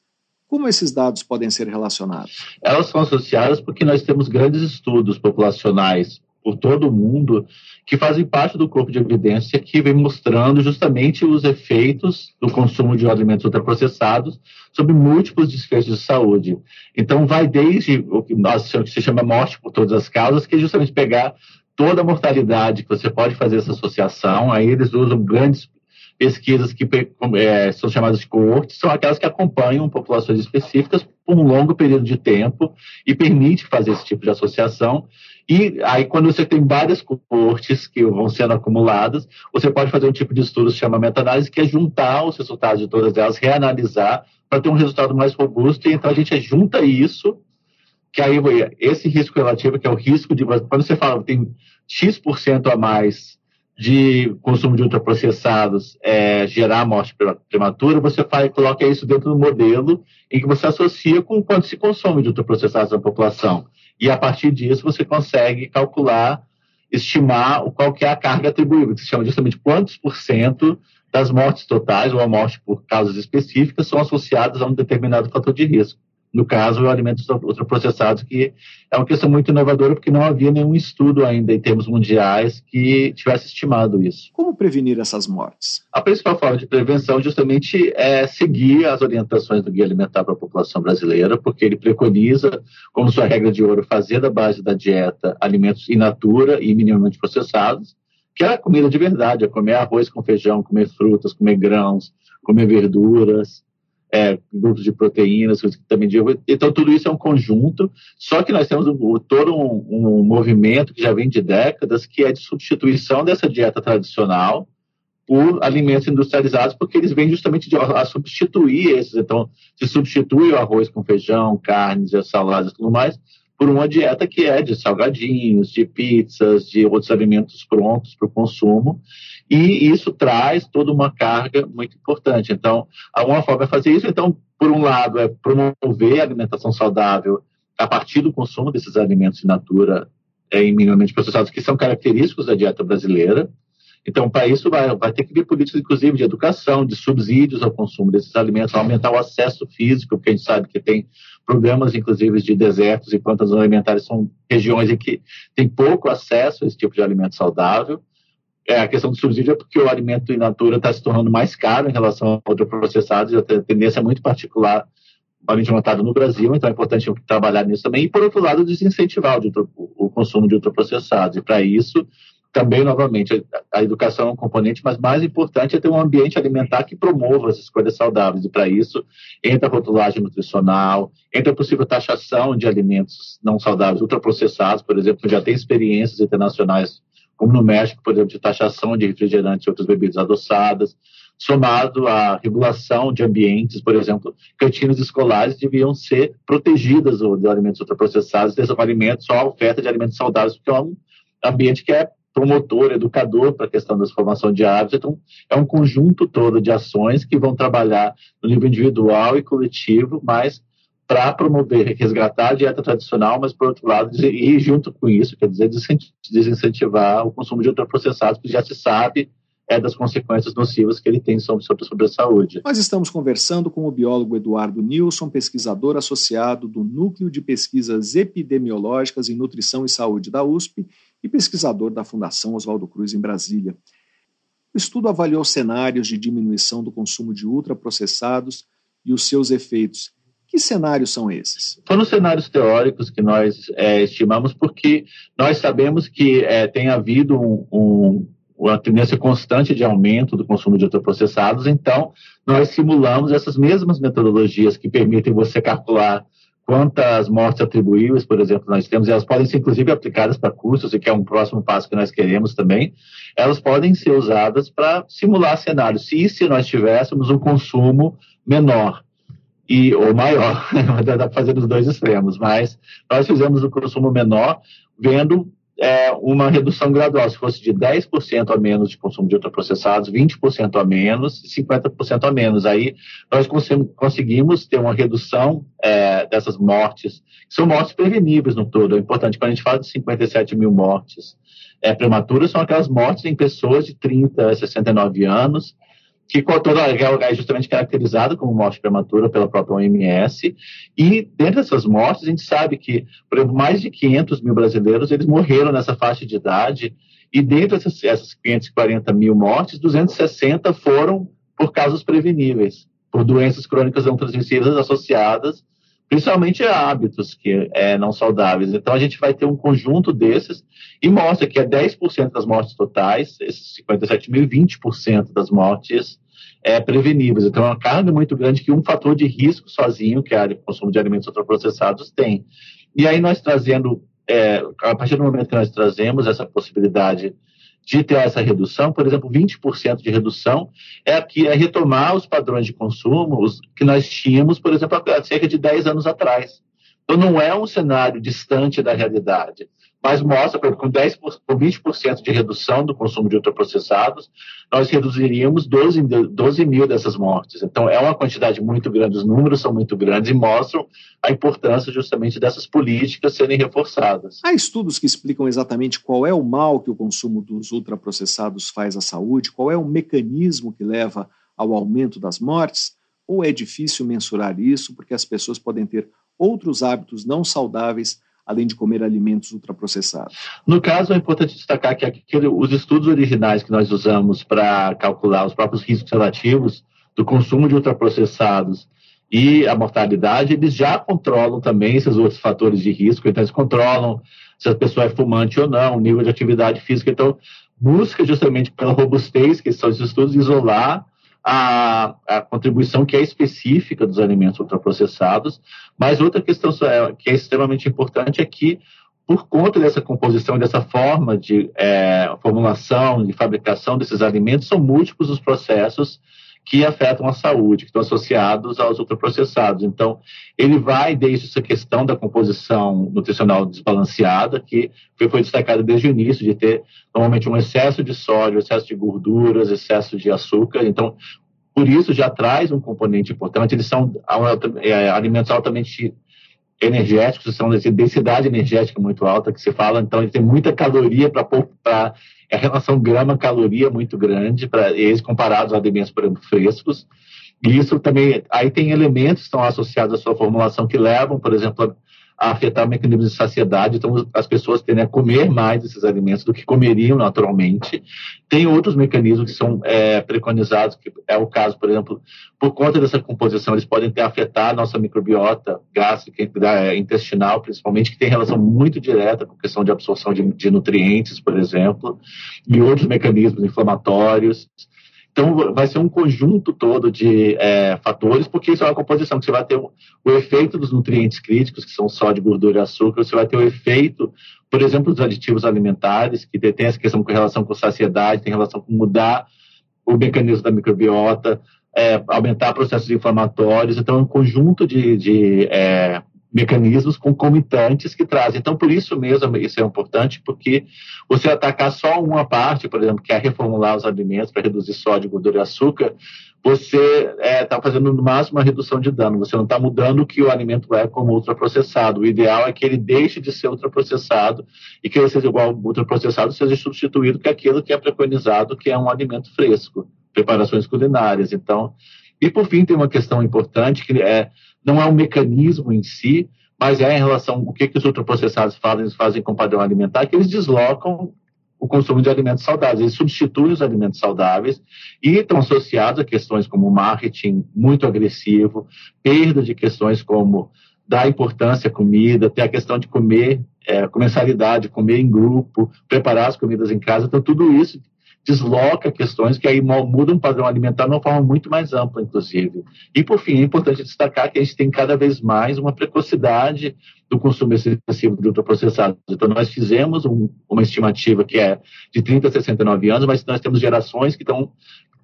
Como esses dados podem ser relacionados? Elas são associadas porque nós temos grandes estudos populacionais por todo o mundo que fazem parte do corpo de evidência que vem mostrando justamente os efeitos do consumo de alimentos ultraprocessados sobre múltiplos desfechos de saúde. Então, vai desde o que nós que se chama morte por todas as causas, que é justamente pegar toda a mortalidade que você pode fazer essa associação. Aí eles usam grandes pesquisas que é, são chamadas de coortes, são aquelas que acompanham populações específicas por um longo período de tempo e permite fazer esse tipo de associação. E aí, quando você tem várias coortes que vão sendo acumuladas, você pode fazer um tipo de estudo que se chama meta-análise, que é juntar os resultados de todas elas, reanalisar, para ter um resultado mais robusto. E então a gente junta isso, que aí esse risco relativo, que é o risco de. Quando você fala que tem X% a mais de consumo de ultraprocessados é, gerar morte prematura, você faz, coloca isso dentro do modelo em que você associa com quanto se consome de ultraprocessados na população. E a partir disso você consegue calcular estimar qual que é a carga atribuível, que se chama justamente quantos por cento das mortes totais ou a morte por causas específicas são associadas a um determinado fator de risco no caso, alimentos ultraprocessados, que é uma questão muito inovadora, porque não havia nenhum estudo ainda em termos mundiais que tivesse estimado isso. Como prevenir essas mortes? A principal forma de prevenção, justamente, é seguir as orientações do Guia Alimentar para a população brasileira, porque ele preconiza, como sua regra de ouro, fazer da base da dieta alimentos in natura e minimamente processados, que é a comida de verdade, é comer arroz com feijão, comer frutas, comer grãos, comer verduras, é, grupos de proteínas, também de então tudo isso é um conjunto, só que nós temos um, todo um, um, movimento que já vem de décadas, que é de substituição dessa dieta tradicional por alimentos industrializados, porque eles vêm justamente de, a substituir esses, então se substitui o arroz com feijão, carnes, saladas e tudo mais, por uma dieta que é de salgadinhos, de pizzas, de outros alimentos prontos para o consumo, e isso traz toda uma carga muito importante. Então, uma forma é fazer isso. Então, por um lado, é promover a alimentação saudável a partir do consumo desses alimentos in natura é, em minimamente processados, que são característicos da dieta brasileira. Então, para isso, vai, vai ter que vir políticas, inclusive, de educação, de subsídios ao consumo desses alimentos, aumentar o acesso físico, porque a gente sabe que tem problemas, inclusive, de desertos e plantas alimentares, são regiões em que tem pouco acesso a esse tipo de alimento saudável. É, a questão do subsídio é porque o alimento in natura está se tornando mais caro em relação a ultraprocessados, e a tendência é muito particular, principalmente notada no Brasil, então é importante trabalhar nisso também. E, por outro lado, desincentivar o, consumo de ultraprocessados. E, para isso, também, novamente, a, a, educação é um componente, mas mais importante é ter um ambiente alimentar que promova as escolhas saudáveis. E, para isso, entra a rotulagem nutricional, entra a possível taxação de alimentos não saudáveis, ultraprocessados, por exemplo, já tem experiências internacionais como no México, por exemplo, de taxação de refrigerantes e outras bebidas adoçadas, somado à regulação de ambientes, por exemplo, cantinas escolares deviam ser protegidas de alimentos ultraprocessados, desses alimentos, só a oferta de alimentos saudáveis, porque é um ambiente que é promotor, educador para a questão da formação de hábitos. Então, é um conjunto todo de ações que vão trabalhar no nível individual e coletivo, mas para promover, resgatar a dieta tradicional, mas, por outro lado, e junto com isso, quer dizer, desincentivar o consumo de ultraprocessados, que já se sabe é das consequências nocivas que ele tem sobre, sobre, a saúde. Nós estamos conversando com o biólogo Eduardo Nilson, pesquisador associado do Núcleo de Pesquisas Epidemiológicas em Nutrição e Saúde da USP e pesquisador da Fundação Oswaldo Cruz em Brasília. O estudo avaliou cenários de diminuição do consumo de ultraprocessados e os seus efeitos que cenários são esses? Foram cenários teóricos que nós é, estimamos, porque nós sabemos que é, tem havido um, um, uma tendência constante de aumento do consumo de ultraprocessados, então nós simulamos essas mesmas metodologias que permitem você calcular quantas mortes atribuíveis, por exemplo, nós temos, elas podem ser inclusive aplicadas para custos, e que é um próximo passo que nós queremos também, elas podem ser usadas para simular cenários. Se, se nós tivéssemos um consumo menor e ou maior, dá para fazer nos dois extremos, mas nós fizemos o consumo menor vendo é, uma redução gradual, se fosse de 10% a menos de consumo de ultraprocessados, 20% a menos e 50% a menos. Aí nós conseguimos ter uma redução é, dessas mortes, que são mortes preveníveis no todo. É importante, quando a gente fala de 57 mil mortes é, prematuras, são aquelas mortes em pessoas de 30 a 69 anos, que toda é justamente caracterizada como morte prematura pela própria OMS, e dentro dessas mortes a gente sabe que, por exemplo, mais de 500 mil brasileiros eles morreram nessa faixa de idade, e dentro dessas essas 540 mil mortes, 260 foram por causas preveníveis, por doenças crônicas não transmissíveis associadas principalmente hábitos que é, não saudáveis. Então a gente vai ter um conjunto desses e mostra que é 10% das mortes totais, esses 57 mil, 20% das mortes é, preveníveis. Então é uma carga muito grande que um fator de risco sozinho, que é o consumo de alimentos ultraprocessados, tem. E aí nós trazendo, é, a partir do momento que nós trazemos essa possibilidade de ter essa redução, por exemplo, 20% de redução, é aqui é retomar os padrões de consumo os, que nós tínhamos, por exemplo, há cerca de 10 anos atrás. Então, não é um cenário distante da realidade mas mostra que com 10 com 20% de redução do consumo de ultraprocessados, nós reduziríamos 12, 12 mil dessas mortes. Então, é uma quantidade muito grande, os números são muito grandes e mostram a importância justamente dessas políticas serem reforçadas. Há estudos que explicam exatamente qual é o mal que o consumo dos ultraprocessados faz à saúde, qual é o mecanismo que leva ao aumento das mortes? Ou é difícil mensurar isso porque as pessoas podem ter outros hábitos não saudáveis além de comer alimentos ultraprocessados? No caso, é importante destacar que aquele, os estudos originais que nós usamos para calcular os próprios riscos relativos do consumo de ultraprocessados e a mortalidade, eles já controlam também esses outros fatores de risco, então eles controlam se a pessoa é fumante ou não, o nível de atividade física, então busca justamente pela robustez, que são esses estudos, isolar a, a, contribuição que é específica dos alimentos ultraprocessados, mas outra questão é, que é extremamente importante é que, por conta dessa composição, dessa forma de é, formulação, de fabricação desses alimentos, são múltiplos os processos que afetam a saúde, que estão associados aos ultraprocessados. Então, ele vai desde essa questão da composição nutricional desbalanceada, que foi destacada desde o início, de ter normalmente um excesso de sódio, excesso de gorduras, excesso de açúcar. Então, por isso já traz um componente importante. Eles são é, alimentos altamente energéticos, são de densidade energética muito alta, que se fala, então ele tem muita caloria para a relação grama-caloria muito grande para eles comparados a alimentos, por exemplo, frescos. E isso também, aí tem elementos que estão associados à sua formulação que levam, por exemplo, a afetar mecanismos de saciedade, então as pessoas tendem a comer mais esses alimentos do que comeriam naturalmente. Tem outros mecanismos que são é, preconizados, que é o caso, por exemplo, por conta dessa composição, eles podem ter afetar a nossa microbiota gástrica, é, intestinal, principalmente, que tem relação muito direta com questão de absorção de, de nutrientes, por exemplo, e outros mecanismos inflamatórios. Então, vai ser um conjunto todo de é, fatores, porque isso é uma composição que você vai ter o, o, efeito dos nutrientes críticos, que são sódio, gordura e açúcar, você vai ter o efeito, por exemplo, dos aditivos alimentares, que tem essa questão com relação com saciedade, tem relação com mudar o mecanismo da microbiota, é, aumentar processos inflamatórios. Então, é um conjunto de, de é, mecanismos concomitantes que trazem. Então, por isso mesmo, isso é importante, porque você atacar só uma parte, por exemplo, que é reformular os alimentos para reduzir sódio, gordura e açúcar, você está é, tá fazendo no máximo uma redução de dano. Você não está mudando o que o alimento é como ultraprocessado. O ideal é que ele deixe de ser ultraprocessado e que ele seja igual ao ultraprocessado, seja substituído por aquilo que é preconizado, que é um alimento fresco, preparações culinárias. Então, e por fim, tem uma questão importante que é não é um mecanismo em si, mas é em relação ao que, que os ultraprocessados fazem, fazem com o padrão alimentar, que eles deslocam o consumo de alimentos saudáveis, eles substituem os alimentos saudáveis e estão associados a questões como marketing muito agressivo, perda de questões como dar importância à comida, ter a questão de comer, é, comensalidade, comer em grupo, preparar as comidas em casa, então tudo isso desloca questões que aí mudam o padrão alimentar de uma forma muito mais ampla, inclusive. E, por fim, é importante destacar que a gente tem cada vez mais uma precocidade do consumo excessivo de ultraprocessados. Então, nós fizemos um, uma estimativa que é de 30 a 69 anos, mas nós temos gerações que estão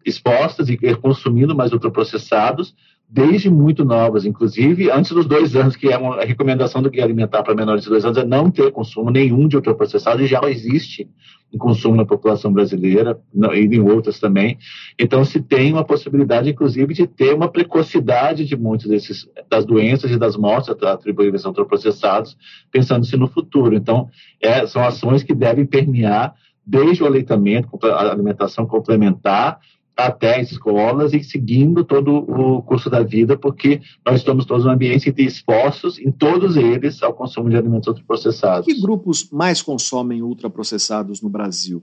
expostas e consumindo mais ultraprocessados, desde muito novas, inclusive antes dos dois anos, que é uma recomendação do Guia Alimentar para menores de dois anos, é não ter consumo nenhum de ultraprocessado, e já existe um consumo na população brasileira e em outras também. Então, se tem uma possibilidade, inclusive, de ter uma precocidade de muitas desses, das doenças e das mortes atribuídas a ultraprocessados, pensando-se no futuro. Então, é, são ações que devem permear desde o aleitamento, a alimentação complementar, até as escolas e seguindo todo o curso da vida, porque nós estamos todos num ambiente de esforços, em todos eles, ao consumo de alimentos ultraprocessados. Que grupos mais consomem ultraprocessados no Brasil?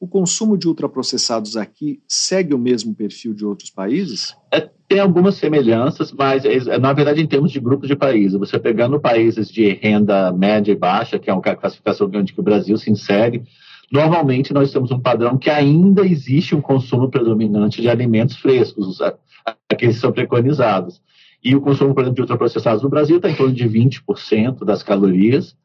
O consumo de ultraprocessados aqui segue o mesmo perfil de outros países? É, tem algumas semelhanças, mas é, na verdade, em termos de grupos de países, você pegando países de renda média e baixa, que é uma classificação onde o Brasil se insere, normalmente nós temos um padrão que ainda existe um consumo predominante de alimentos frescos, aqueles que são preconizados. E o consumo, por exemplo, de ultraprocessados no Brasil está em torno de 20% das calorias,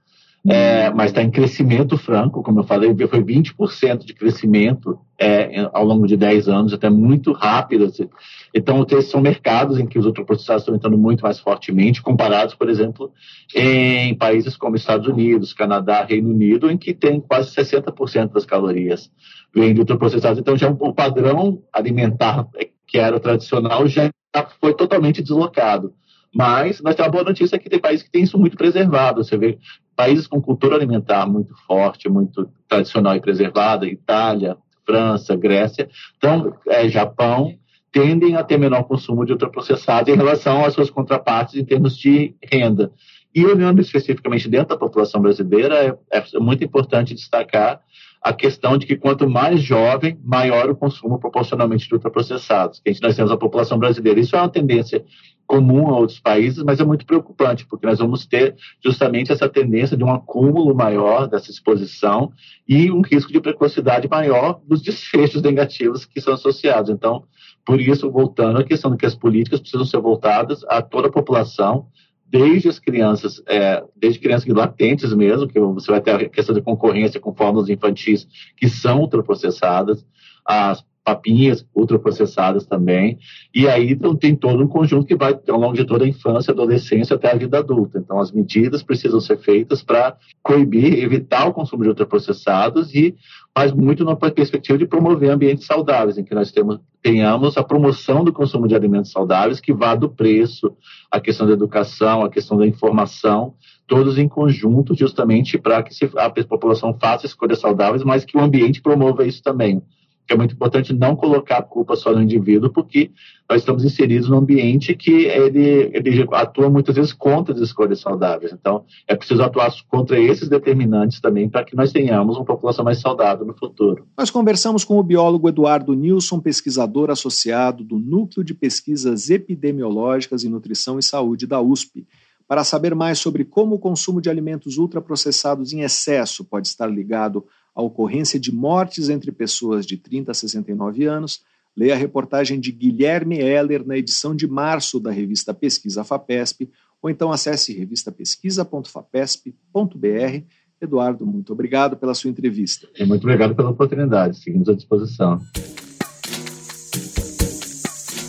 é, mas está em crescimento franco, como eu falei, foi 20% de crescimento é, ao longo de 10 anos, até muito rápido. Assim. Então, esses são mercados em que os ultraprocessados estão entrando muito mais fortemente, comparados, por exemplo, em países como Estados Unidos, Canadá, Reino Unido, em que tem quase 60% das calorias vêm de ultraprocessados. Então, já o padrão alimentar que era tradicional já foi totalmente deslocado. Mas temos uma boa notícia que tem países que têm isso muito preservado. Você vê países com cultura alimentar muito forte, muito tradicional e preservada, Itália, França, Grécia, então é, Japão, tendem a ter menor consumo de ultraprocessados em relação às suas contrapartes em termos de renda. E olhando especificamente dentro da população brasileira, é, é muito importante destacar a questão de que quanto mais jovem, maior o consumo proporcionalmente de ultraprocessados. Que a gente, nós temos a população brasileira. Isso é uma tendência comum a outros países, mas é muito preocupante, porque nós vamos ter justamente essa tendência de um acúmulo maior dessa exposição e um risco de precocidade maior dos desfechos negativos que são associados. Então, por isso, voltando à questão de que as políticas precisam ser voltadas a toda a população, desde as crianças, é, desde crianças latentes mesmo, que você vai ter a questão de concorrência com fórmulas infantis que são ultraprocessadas, as papinhas ultraprocessadas também, e aí então, tem todo um conjunto que vai ao longo de toda a infância, adolescência até a vida adulta. Então as medidas precisam ser feitas para coibir, evitar o consumo de ultraprocessados e mas muito na perspectiva de promover ambientes saudáveis, em que nós temos, tenhamos a promoção do consumo de alimentos saudáveis, que vá do preço, a questão da educação, a questão da informação, todos em conjunto, justamente para que a população faça escolhas saudáveis, mas que o ambiente promova isso também é muito importante não colocar a culpa só no indivíduo, porque nós estamos inseridos num ambiente que ele, ele atua muitas vezes contra as escolhas saudáveis. Então, é preciso atuar contra esses determinantes também para que nós tenhamos uma população mais saudável no futuro. Nós conversamos com o biólogo Eduardo Nilson, pesquisador associado do Núcleo de Pesquisas Epidemiológicas em Nutrição e Saúde da USP, para saber mais sobre como o consumo de alimentos ultraprocessados em excesso pode estar ligado a ocorrência de mortes entre pessoas de 30 a 69 anos, leia a reportagem de Guilherme Heller na edição de março da revista Pesquisa FAPESP, ou então acesse revistapesquisa.fapesp.br. Eduardo, muito obrigado pela sua entrevista. E muito obrigado pela oportunidade. Seguimos à disposição.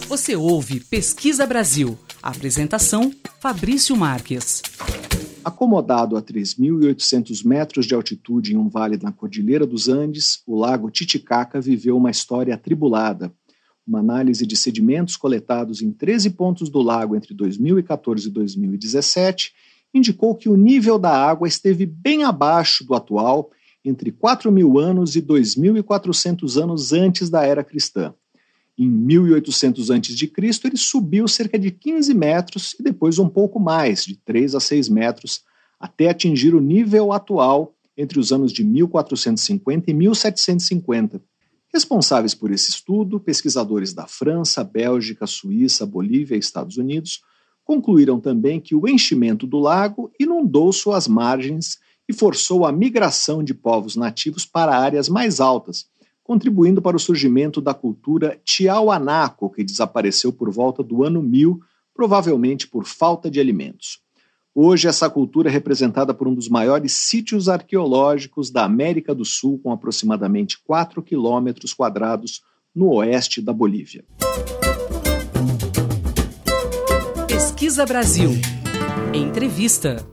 Você ouve Pesquisa Brasil. apresentação: Fabrício Marques. Acomodado a 3.800 metros de altitude em um vale na Cordilheira dos Andes, o lago Titicaca viveu uma história atribulada. Uma análise de sedimentos coletados em 13 pontos do lago entre 2014 e 2017 indicou que o nível da água esteve bem abaixo do atual entre 4 mil anos e 2.400 anos antes da era cristã. Em 1800 a.C., ele subiu cerca de 15 metros e depois um pouco mais, de 3 a 6 metros, até atingir o nível atual entre os anos de 1450 e 1750. Responsáveis por esse estudo, pesquisadores da França, Bélgica, Suíça, Bolívia e Estados Unidos concluíram também que o enchimento do lago inundou suas margens e forçou a migração de povos nativos para áreas mais altas, contribuindo para o surgimento da cultura Tiahuanaco, que desapareceu por volta do ano 1000, provavelmente por falta de alimentos. Hoje, essa cultura é representada por um dos maiores sítios arqueológicos da América do Sul, com aproximadamente 4 quilômetros quadrados no oeste da Bolívia. Pesquisa Brasil. Entrevista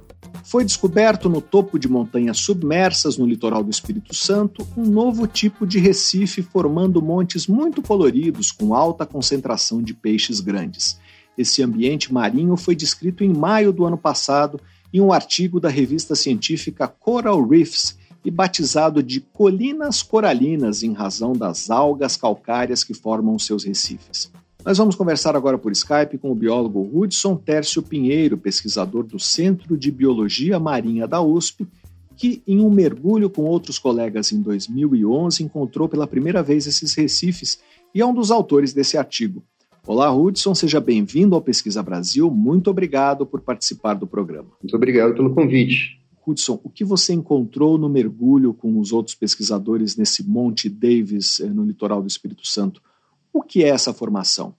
foi descoberto no topo de montanhas submersas no litoral do Espírito Santo um novo tipo de recife formando montes muito coloridos com alta concentração de peixes grandes. Esse ambiente marinho foi descrito em maio do ano passado em um artigo da revista científica Coral Reefs e batizado de Colinas Coralinas em razão das algas calcárias que formam seus recifes. Nós vamos conversar agora por Skype com o biólogo Hudson Tércio Pinheiro, pesquisador do Centro de Biologia Marinha da USP, que, em um mergulho com outros colegas em 2011, encontrou pela primeira vez esses recifes e é um dos autores desse artigo. Olá, Hudson, seja bem-vindo ao Pesquisa Brasil. Muito obrigado por participar do programa. Muito obrigado pelo convite. Hudson, o que você encontrou no mergulho com os outros pesquisadores nesse Monte Davis, eh, no litoral do Espírito Santo? O que é essa formação?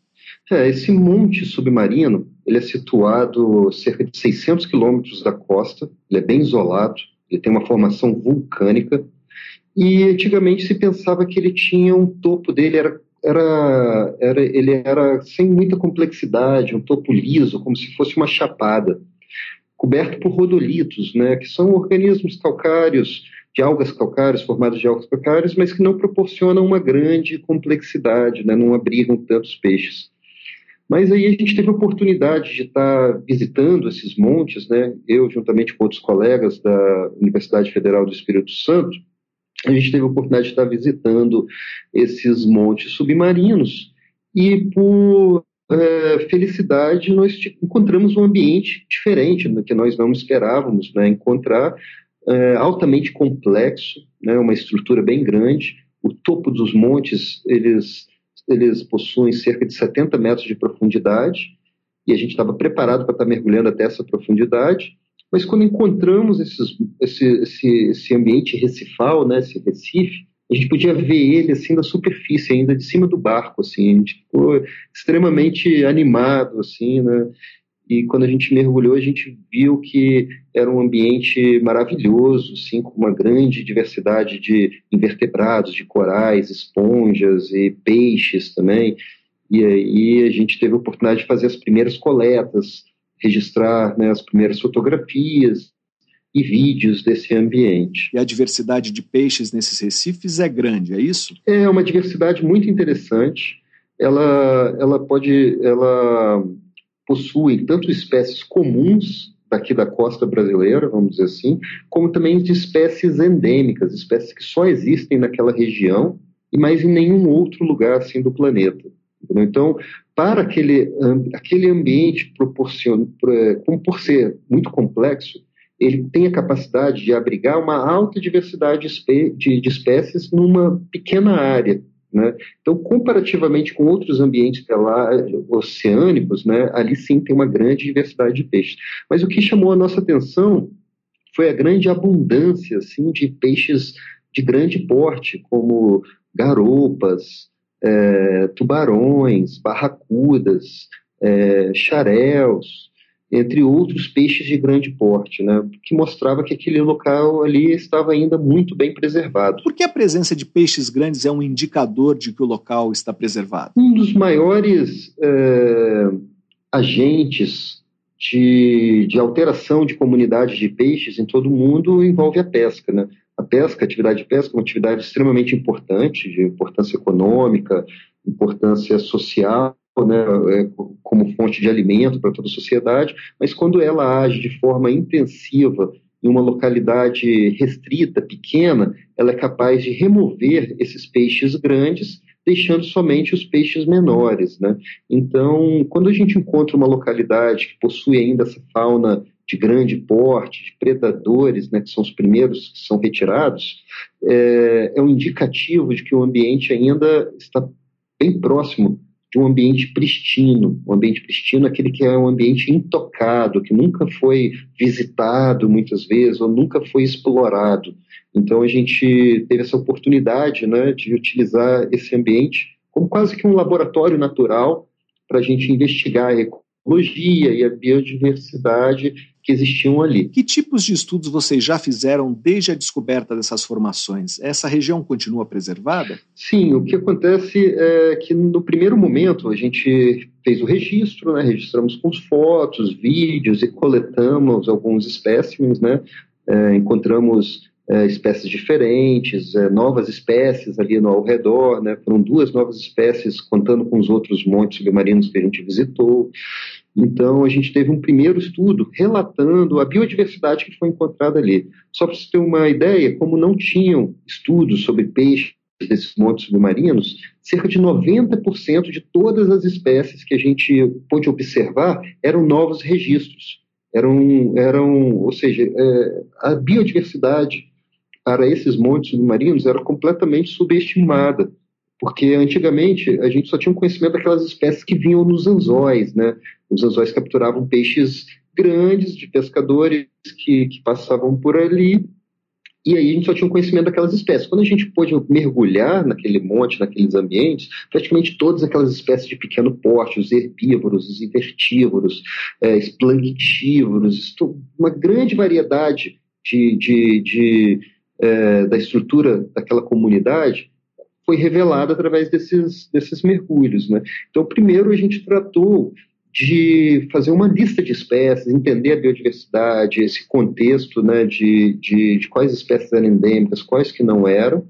É, esse monte submarino ele é situado cerca de 600 quilômetros da costa, ele é bem isolado, ele tem uma formação vulcânica, e antigamente se pensava que ele tinha um topo dele, era, era, era, ele era sem muita complexidade, um topo liso, como se fosse uma chapada, coberto por rodolitos, né, que são organismos calcários, de algas calcárias, formados de algas calcárias, mas que não proporcionam uma grande complexidade, né, não abrigam tantos peixes. Mas aí a gente teve a oportunidade de estar visitando esses montes, né? Eu, juntamente com outros colegas da Universidade Federal do Espírito Santo, a gente teve a oportunidade de estar visitando esses montes submarinos e por é, felicidade nós encontramos um ambiente diferente do que nós não esperávamos, né? Encontrar é, altamente complexo, né? Uma estrutura bem grande. O topo dos montes eles eles possuem cerca de 70 metros de profundidade, e a gente estava preparado para estar tá mergulhando até essa profundidade, mas quando encontramos esses, esse, esse, esse ambiente recifal, né, esse recife, a gente podia ver ele assim da superfície ainda de cima do barco assim a gente ficou extremamente animado assim né e quando a gente mergulhou, a gente viu que era um ambiente maravilhoso, assim, com uma grande diversidade de invertebrados, de corais, esponjas e peixes também. E aí a gente teve a oportunidade de fazer as primeiras coletas, registrar né, as primeiras fotografias e vídeos desse ambiente. E a diversidade de peixes nesses recifes é grande, é isso? É uma diversidade muito interessante. Ela, ela pode, ela possuem tanto espécies comuns daqui da costa brasileira, vamos dizer assim, como também de espécies endêmicas, espécies que só existem naquela região e mais em nenhum outro lugar assim do planeta. Então, para aquele, aquele ambiente proporciona, como por ser muito complexo, ele tem a capacidade de abrigar uma alta diversidade de, de espécies numa pequena área. Né? Então, comparativamente com outros ambientes oceânicos, né, ali sim tem uma grande diversidade de peixes. Mas o que chamou a nossa atenção foi a grande abundância assim, de peixes de grande porte, como garopas, é, tubarões, barracudas, é, xaréus, entre outros peixes de grande porte, né, que mostrava que aquele local ali estava ainda muito bem preservado. Por que a presença de peixes grandes é um indicador de que o local está preservado? Um dos maiores é, agentes de, de alteração de comunidade de peixes em todo o mundo envolve a pesca, né? A pesca, a atividade de pesca, é uma atividade extremamente importante, de importância econômica, importância social, né, é, como fonte de alimento para toda a sociedade, mas quando ela age de forma intensiva em uma localidade restrita, pequena, ela é capaz de remover esses peixes grandes, deixando somente os peixes menores. Né? Então, quando a gente encontra uma localidade que possui ainda essa fauna de grande porte, de predadores, né, que são os primeiros que são retirados, é, é um indicativo de que o ambiente ainda está bem próximo um ambiente pristino. Um ambiente pristino é aquele que é um ambiente intocado, que nunca foi visitado muitas vezes ou nunca foi explorado. Então a gente teve essa oportunidade né, de utilizar esse ambiente como quase que um laboratório natural para a gente investigar a ecologia e a biodiversidade que existiam ali. Que tipos de estudos vocês já fizeram desde a descoberta dessas formações? Essa região continua preservada? Sim, o que acontece é que no primeiro momento a gente fez o registro, né, registramos com fotos, vídeos e coletamos alguns espécimes, né, é, encontramos é, espécies diferentes, é, novas espécies ali no, ao redor, né? foram duas novas espécies, contando com os outros montes submarinos que a gente visitou. Então, a gente teve um primeiro estudo relatando a biodiversidade que foi encontrada ali. Só para você ter uma ideia, como não tinham estudos sobre peixes desses montes submarinos, cerca de 90% de todas as espécies que a gente pôde observar eram novos registros. Eram, eram ou seja, é, a biodiversidade para esses montes submarinos era completamente subestimada porque antigamente a gente só tinha um conhecimento daquelas espécies que vinham nos anzóis, né? Os anzóis capturavam peixes grandes de pescadores que, que passavam por ali e aí a gente só tinha um conhecimento daquelas espécies. Quando a gente pôde mergulhar naquele monte, naqueles ambientes, praticamente todas aquelas espécies de pequeno porte, os herbívoros, os invertívoros, é, esplanctívoros, uma grande variedade de, de, de é, da estrutura daquela comunidade foi revelada através desses, desses mergulhos. Né? Então, primeiro a gente tratou de fazer uma lista de espécies, entender a biodiversidade, esse contexto né, de, de, de quais espécies eram endêmicas, quais que não eram,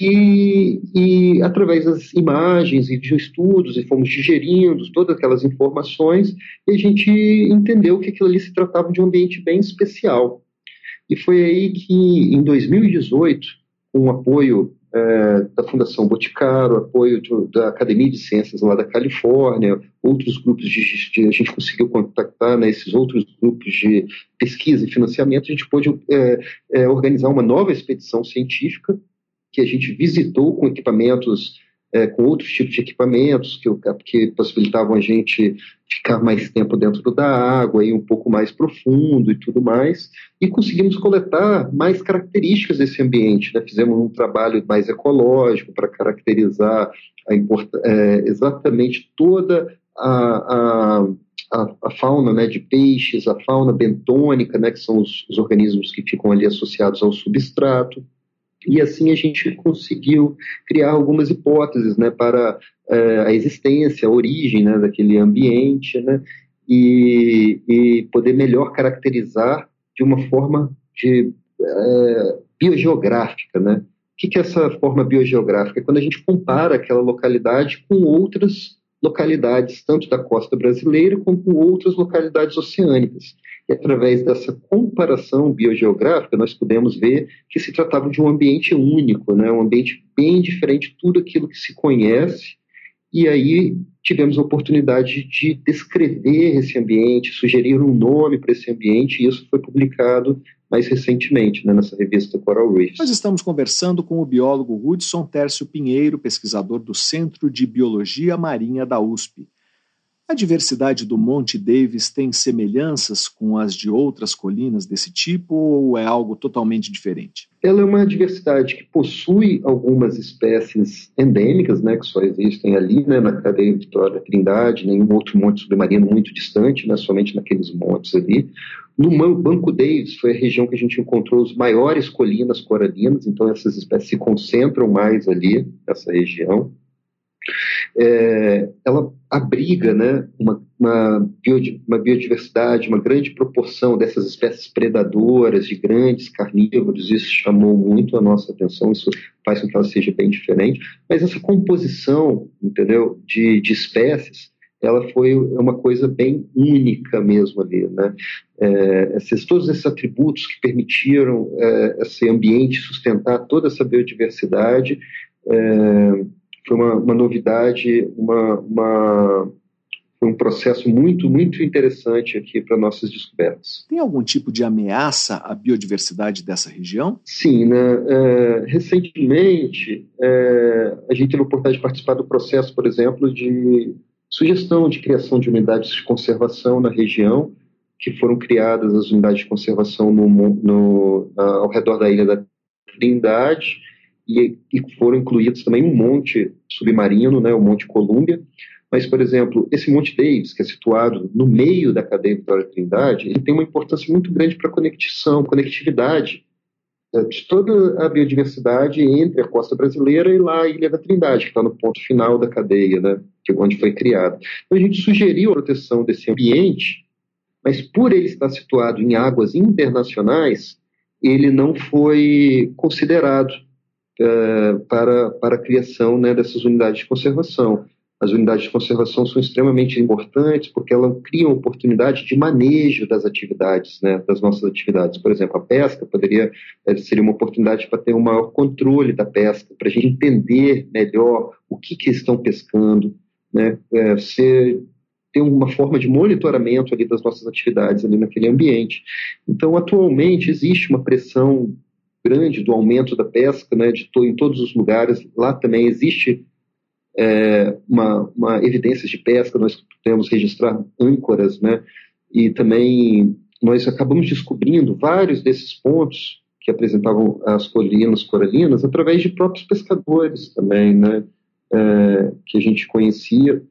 e, e, através das imagens e de estudos, e fomos digerindo todas aquelas informações, e a gente entendeu que aquilo ali se tratava de um ambiente bem especial. E foi aí que, em 2018, com o apoio é, da Fundação Boticário, apoio de, da Academia de Ciências lá da Califórnia, outros grupos de, de a gente conseguiu contactar né, esses outros grupos de pesquisa e financiamento, a gente pôde é, é, organizar uma nova expedição científica que a gente visitou com equipamentos, é, com outros tipos de equipamentos que, que possibilitavam a gente ficar mais tempo dentro da água e um pouco mais profundo e tudo mais, e conseguimos coletar mais características desse ambiente. Né? Fizemos um trabalho mais ecológico para caracterizar a é, exatamente toda a, a a, a, fauna né, de peixes, a fauna bentônica, né, que são os, os, organismos que ficam ali associados ao substrato. E assim a gente conseguiu criar algumas hipóteses né, para é, a existência, a origem né, daquele ambiente, né, e, e, poder melhor caracterizar de uma forma de, é, biogeográfica. Né? O que, que é essa forma biogeográfica? É quando a gente compara aquela localidade com outras localidades, tanto da costa brasileira como com outras localidades oceânicas. E através dessa comparação biogeográfica, nós pudemos ver que se tratava de um ambiente único, né? um ambiente bem diferente de tudo aquilo que se conhece. E aí tivemos a oportunidade de descrever esse ambiente, sugerir um nome para esse ambiente, e isso foi publicado mais recentemente né, nessa revista Coral Reefs. Nós estamos conversando com o biólogo Hudson Tércio Pinheiro, pesquisador do Centro de Biologia Marinha da USP. A diversidade do Monte Davis tem semelhanças com as de outras colinas desse tipo ou é algo totalmente diferente? Ela é uma diversidade que possui algumas espécies endêmicas, né, que só existem ali, né, na cadeia Vitória Trindade, nenhum outro monte submarino muito distante, né, somente naqueles montes ali. No Banco Davis foi a região que a gente encontrou as maiores colinas coralinas, então essas espécies se concentram mais ali, nessa região é, ela abriga né, uma, uma, biodiversidade, uma grande proporção dessas espécies predadoras, de grandes carnívoros, isso chamou muito a nossa atenção, isso faz com que ela seja bem diferente, mas essa composição, entendeu, de, de espécies, ela foi uma coisa bem única mesmo ali, né? É, esses, todos esses atributos que permitiram é, esse ambiente sustentar toda essa biodiversidade é, foi uma, uma novidade, uma, uma, foi um processo muito, muito interessante aqui para nossas descobertas. Tem algum tipo de ameaça à biodiversidade dessa região? Sim, né? É, recentemente é, a gente teve a oportunidade de participar do processo, por exemplo, de sugestão de criação de unidades de conservação na região, que foram criadas as unidades de conservação no, no, ao redor da ilha da Trindade, e, e foram incluídos também um monte submarino, né, o Monte Colúmbia. Mas, por exemplo, esse Monte Davis, que é situado no meio da cadeia Vitória Trindade, ele tem uma importância muito grande para a conexão, conectividade é, de toda a biodiversidade entre a costa brasileira e lá a Ilha da Trindade, que está no ponto final da cadeia, né, que é onde foi criada. Então, a gente sugeriu a proteção desse ambiente, mas por ele estar situado em águas internacionais, ele não foi considerado uh, para, para a criação né, dessas unidades de conservação. As unidades de conservação são extremamente importantes porque elas criam oportunidade de manejo das atividades, né, das nossas atividades. Por exemplo, a pesca poderia eh, seria uma oportunidade para ter um maior controle da pesca, para a gente entender melhor o que, que estão pescando, né, é, ser, ter uma forma de monitoramento ali das nossas atividades ali naquele ambiente. Então, atualmente existe uma pressão grande do aumento da pesca, né, de to, em todos os lugares. Lá também existe é, uma, uma evidência de pesca, nós podemos registrar âncoras, né, e também nós acabamos descobrindo vários desses pontos que apresentavam as colinas coralinas através de próprios pescadores também, né, é, que a gente conhecia,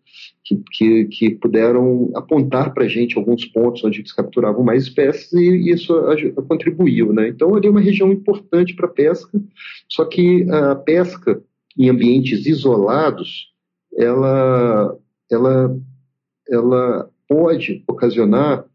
que, que, que puderam apontar para a gente alguns pontos onde eles capturavam mais espécies e, e isso a, a, contribuiu. Né? Então, ali é uma região importante para a pesca, só que a pesca em ambientes isolados, ela, ela, ela pode ocasionar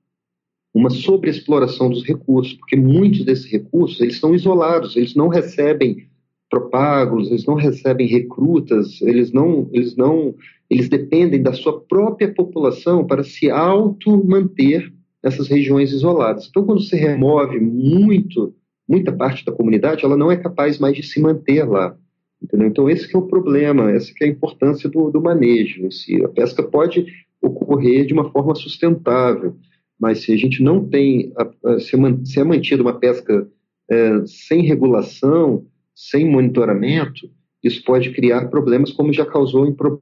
uma sobreexploração dos recursos, porque muitos desses recursos eles estão isolados, eles não recebem propagos, eles não recebem recrutas, eles não, eles não, eles dependem da sua própria população para se auto manter nessas regiões isoladas. Então, quando se remove muito, muita parte da comunidade, ela não é capaz mais de se manter lá. Entendeu? Então, esse é o problema, essa é a importância do, do manejo si. A pesca pode ocorrer de uma forma sustentável, mas se a gente não tem, se, é mantida uma pesca é, sem regulação, sem monitoramento, isso pode criar problemas como já causou em problemas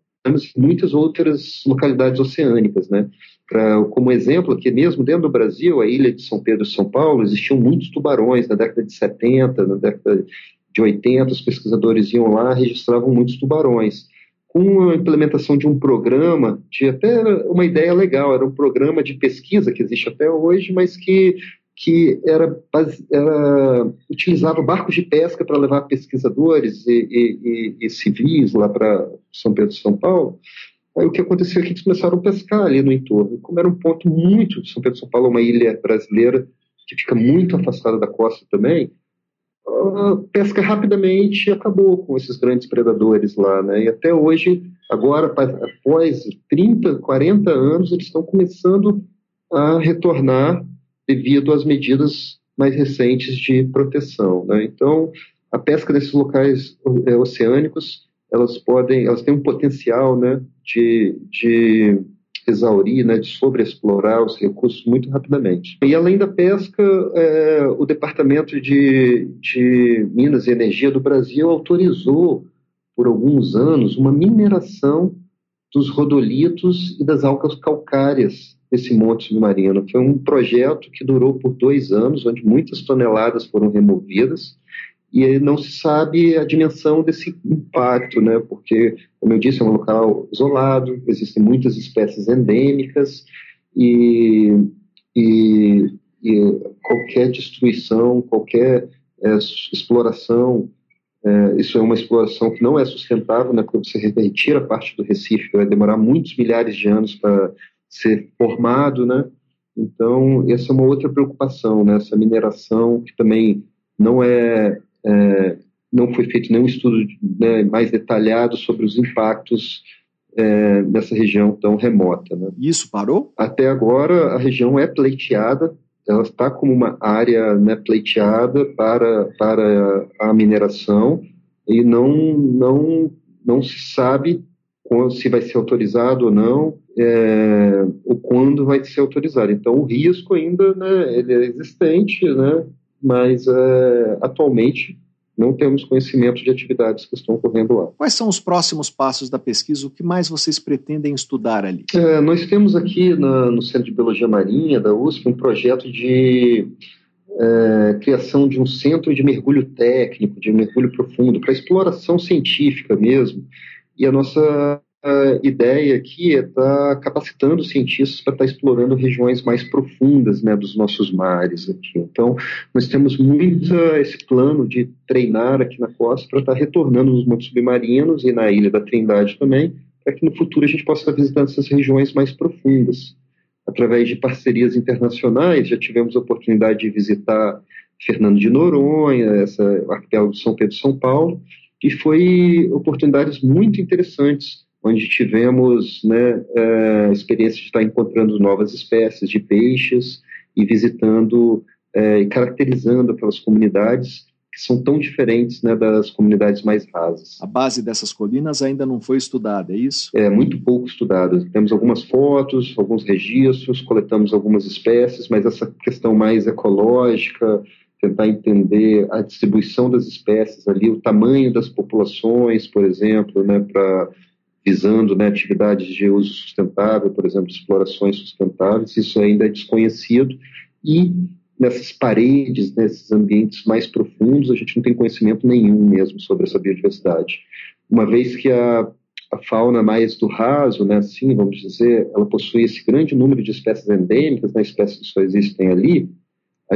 em muitas outras localidades oceânicas, né? Pra, como exemplo, aqui mesmo dentro do Brasil, a ilha de São Pedro e São Paulo, existiam muitos tubarões na década de 70, na década de 80, os pesquisadores iam lá registravam muitos tubarões com a implementação de um programa, de até uma ideia legal, era um programa de pesquisa que existe até hoje, mas que, que era, era utilizava barcos de pesca para levar pesquisadores e, e, e, e civis lá para São Pedro e São Paulo. Aí o que aconteceu é que eles começaram a pescar ali no entorno. Como era um ponto muito de São Pedro e São Paulo, uma ilha brasileira que fica muito afastada da costa também, a pesca rapidamente acabou com esses grandes predadores lá, né? E até hoje, agora, após 30, 40 anos, eles estão começando a retornar devido às medidas mais recentes de proteção, né? Então, a pesca nesses locais é, oceânicos, elas podem, elas têm um potencial, né, de, de exaurir, né, de sobreexplorar os recursos muito rapidamente. E além da pesca, é, o Departamento de, de Minas e Energia do Brasil autorizou por alguns anos uma mineração dos rodolitos e das algas calcárias desse monte submarino. Foi um projeto que durou por dois anos, onde muitas toneladas foram removidas e não se sabe a dimensão desse impacto, né? Porque, como eu disse, é um local isolado, existem muitas espécies endêmicas e, e, e qualquer destruição, qualquer é, exploração, é, isso é uma exploração que não é sustentável, né? Porque você retira parte do Recife, vai demorar muitos milhares de anos para ser formado, né? Então, essa é uma outra preocupação, né? Essa mineração que também não é é, não foi feito nenhum estudo né, mais detalhado sobre os impactos é, nessa região tão remota. Né. Isso parou? Até agora, a região é pleiteada, ela está como uma área né, pleiteada para, para a mineração e não, não, não se sabe se vai ser autorizado ou não, é, ou quando vai ser autorizado. Então, o risco ainda né, ele é existente, né, mas é, atualmente não temos conhecimento de atividades que estão ocorrendo lá. Quais são os próximos passos da pesquisa? O que mais vocês pretendem estudar ali? É, nós temos aqui na, no Centro de Biologia Marinha da USP um projeto de é, criação de um centro de mergulho técnico, de mergulho profundo, para exploração científica mesmo. E a nossa a ideia aqui é estar tá capacitando cientistas para estar tá explorando regiões mais profundas né, dos nossos mares aqui. Então, nós temos muito esse plano de treinar aqui na costa para estar tá retornando nos montes submarinos e na Ilha da Trindade também, para que no futuro a gente possa estar visitando essas regiões mais profundas. Através de parcerias internacionais, já tivemos a oportunidade de visitar Fernando de Noronha, essa arquipélago de São Pedro e São Paulo, e foi oportunidades muito interessantes onde tivemos né, é, a experiência de estar encontrando novas espécies de peixes e visitando é, e caracterizando aquelas comunidades que são tão diferentes né, das comunidades mais rasas. A base dessas colinas ainda não foi estudada, é isso? É muito pouco estudada. Temos algumas fotos, alguns registros, coletamos algumas espécies, mas essa questão mais ecológica, tentar entender a distribuição das espécies ali, o tamanho das populações, por exemplo, né, para visando né, atividades de uso sustentável, por exemplo, explorações sustentáveis, isso ainda é desconhecido. E nessas paredes, nesses ambientes mais profundos, a gente não tem conhecimento nenhum mesmo sobre essa biodiversidade. Uma vez que a, a fauna mais do raso, né, assim, vamos dizer, ela possui esse grande número de espécies endêmicas, né, espécies que só existem ali,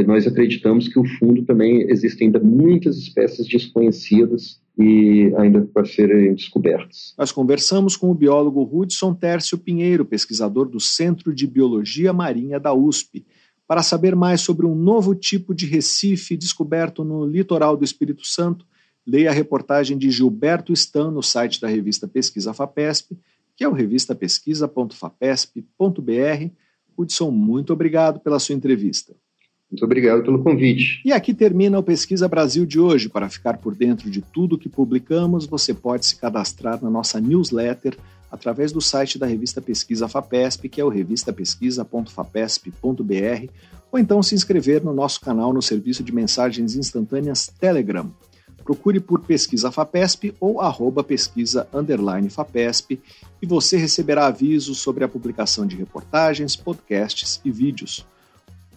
nós acreditamos que o fundo também existem ainda muitas espécies desconhecidas e ainda para serem descobertas. Nós conversamos com o biólogo Hudson Tércio Pinheiro, pesquisador do Centro de Biologia Marinha da USP, para saber mais sobre um novo tipo de recife descoberto no litoral do Espírito Santo leia a reportagem de Gilberto Stan no site da revista Pesquisa FAPESP, que é o revistapesquisa.fapesp.br. Hudson, muito obrigado pela sua entrevista. Muito obrigado pelo convite. E aqui termina o Pesquisa Brasil de hoje. Para ficar por dentro de tudo que publicamos, você pode se cadastrar na nossa newsletter através do site da revista Pesquisa FAPESP, que é o revistapesquisa.fapesp.br, ou então se inscrever no nosso canal no serviço de mensagens instantâneas Telegram. Procure por Pesquisa FAPESP ou arroba pesquisa FAPESP e você receberá avisos sobre a publicação de reportagens, podcasts e vídeos.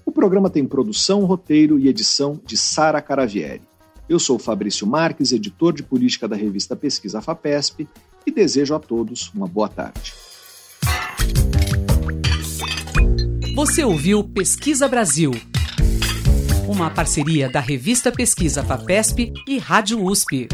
O programa tem produção, roteiro e edição de Sara Caravieri. Eu sou Fabrício Marques, editor de política da revista Pesquisa FAPESP e desejo a todos uma boa tarde. Você ouviu Pesquisa Brasil uma parceria da revista Pesquisa FAPESP e Rádio USP.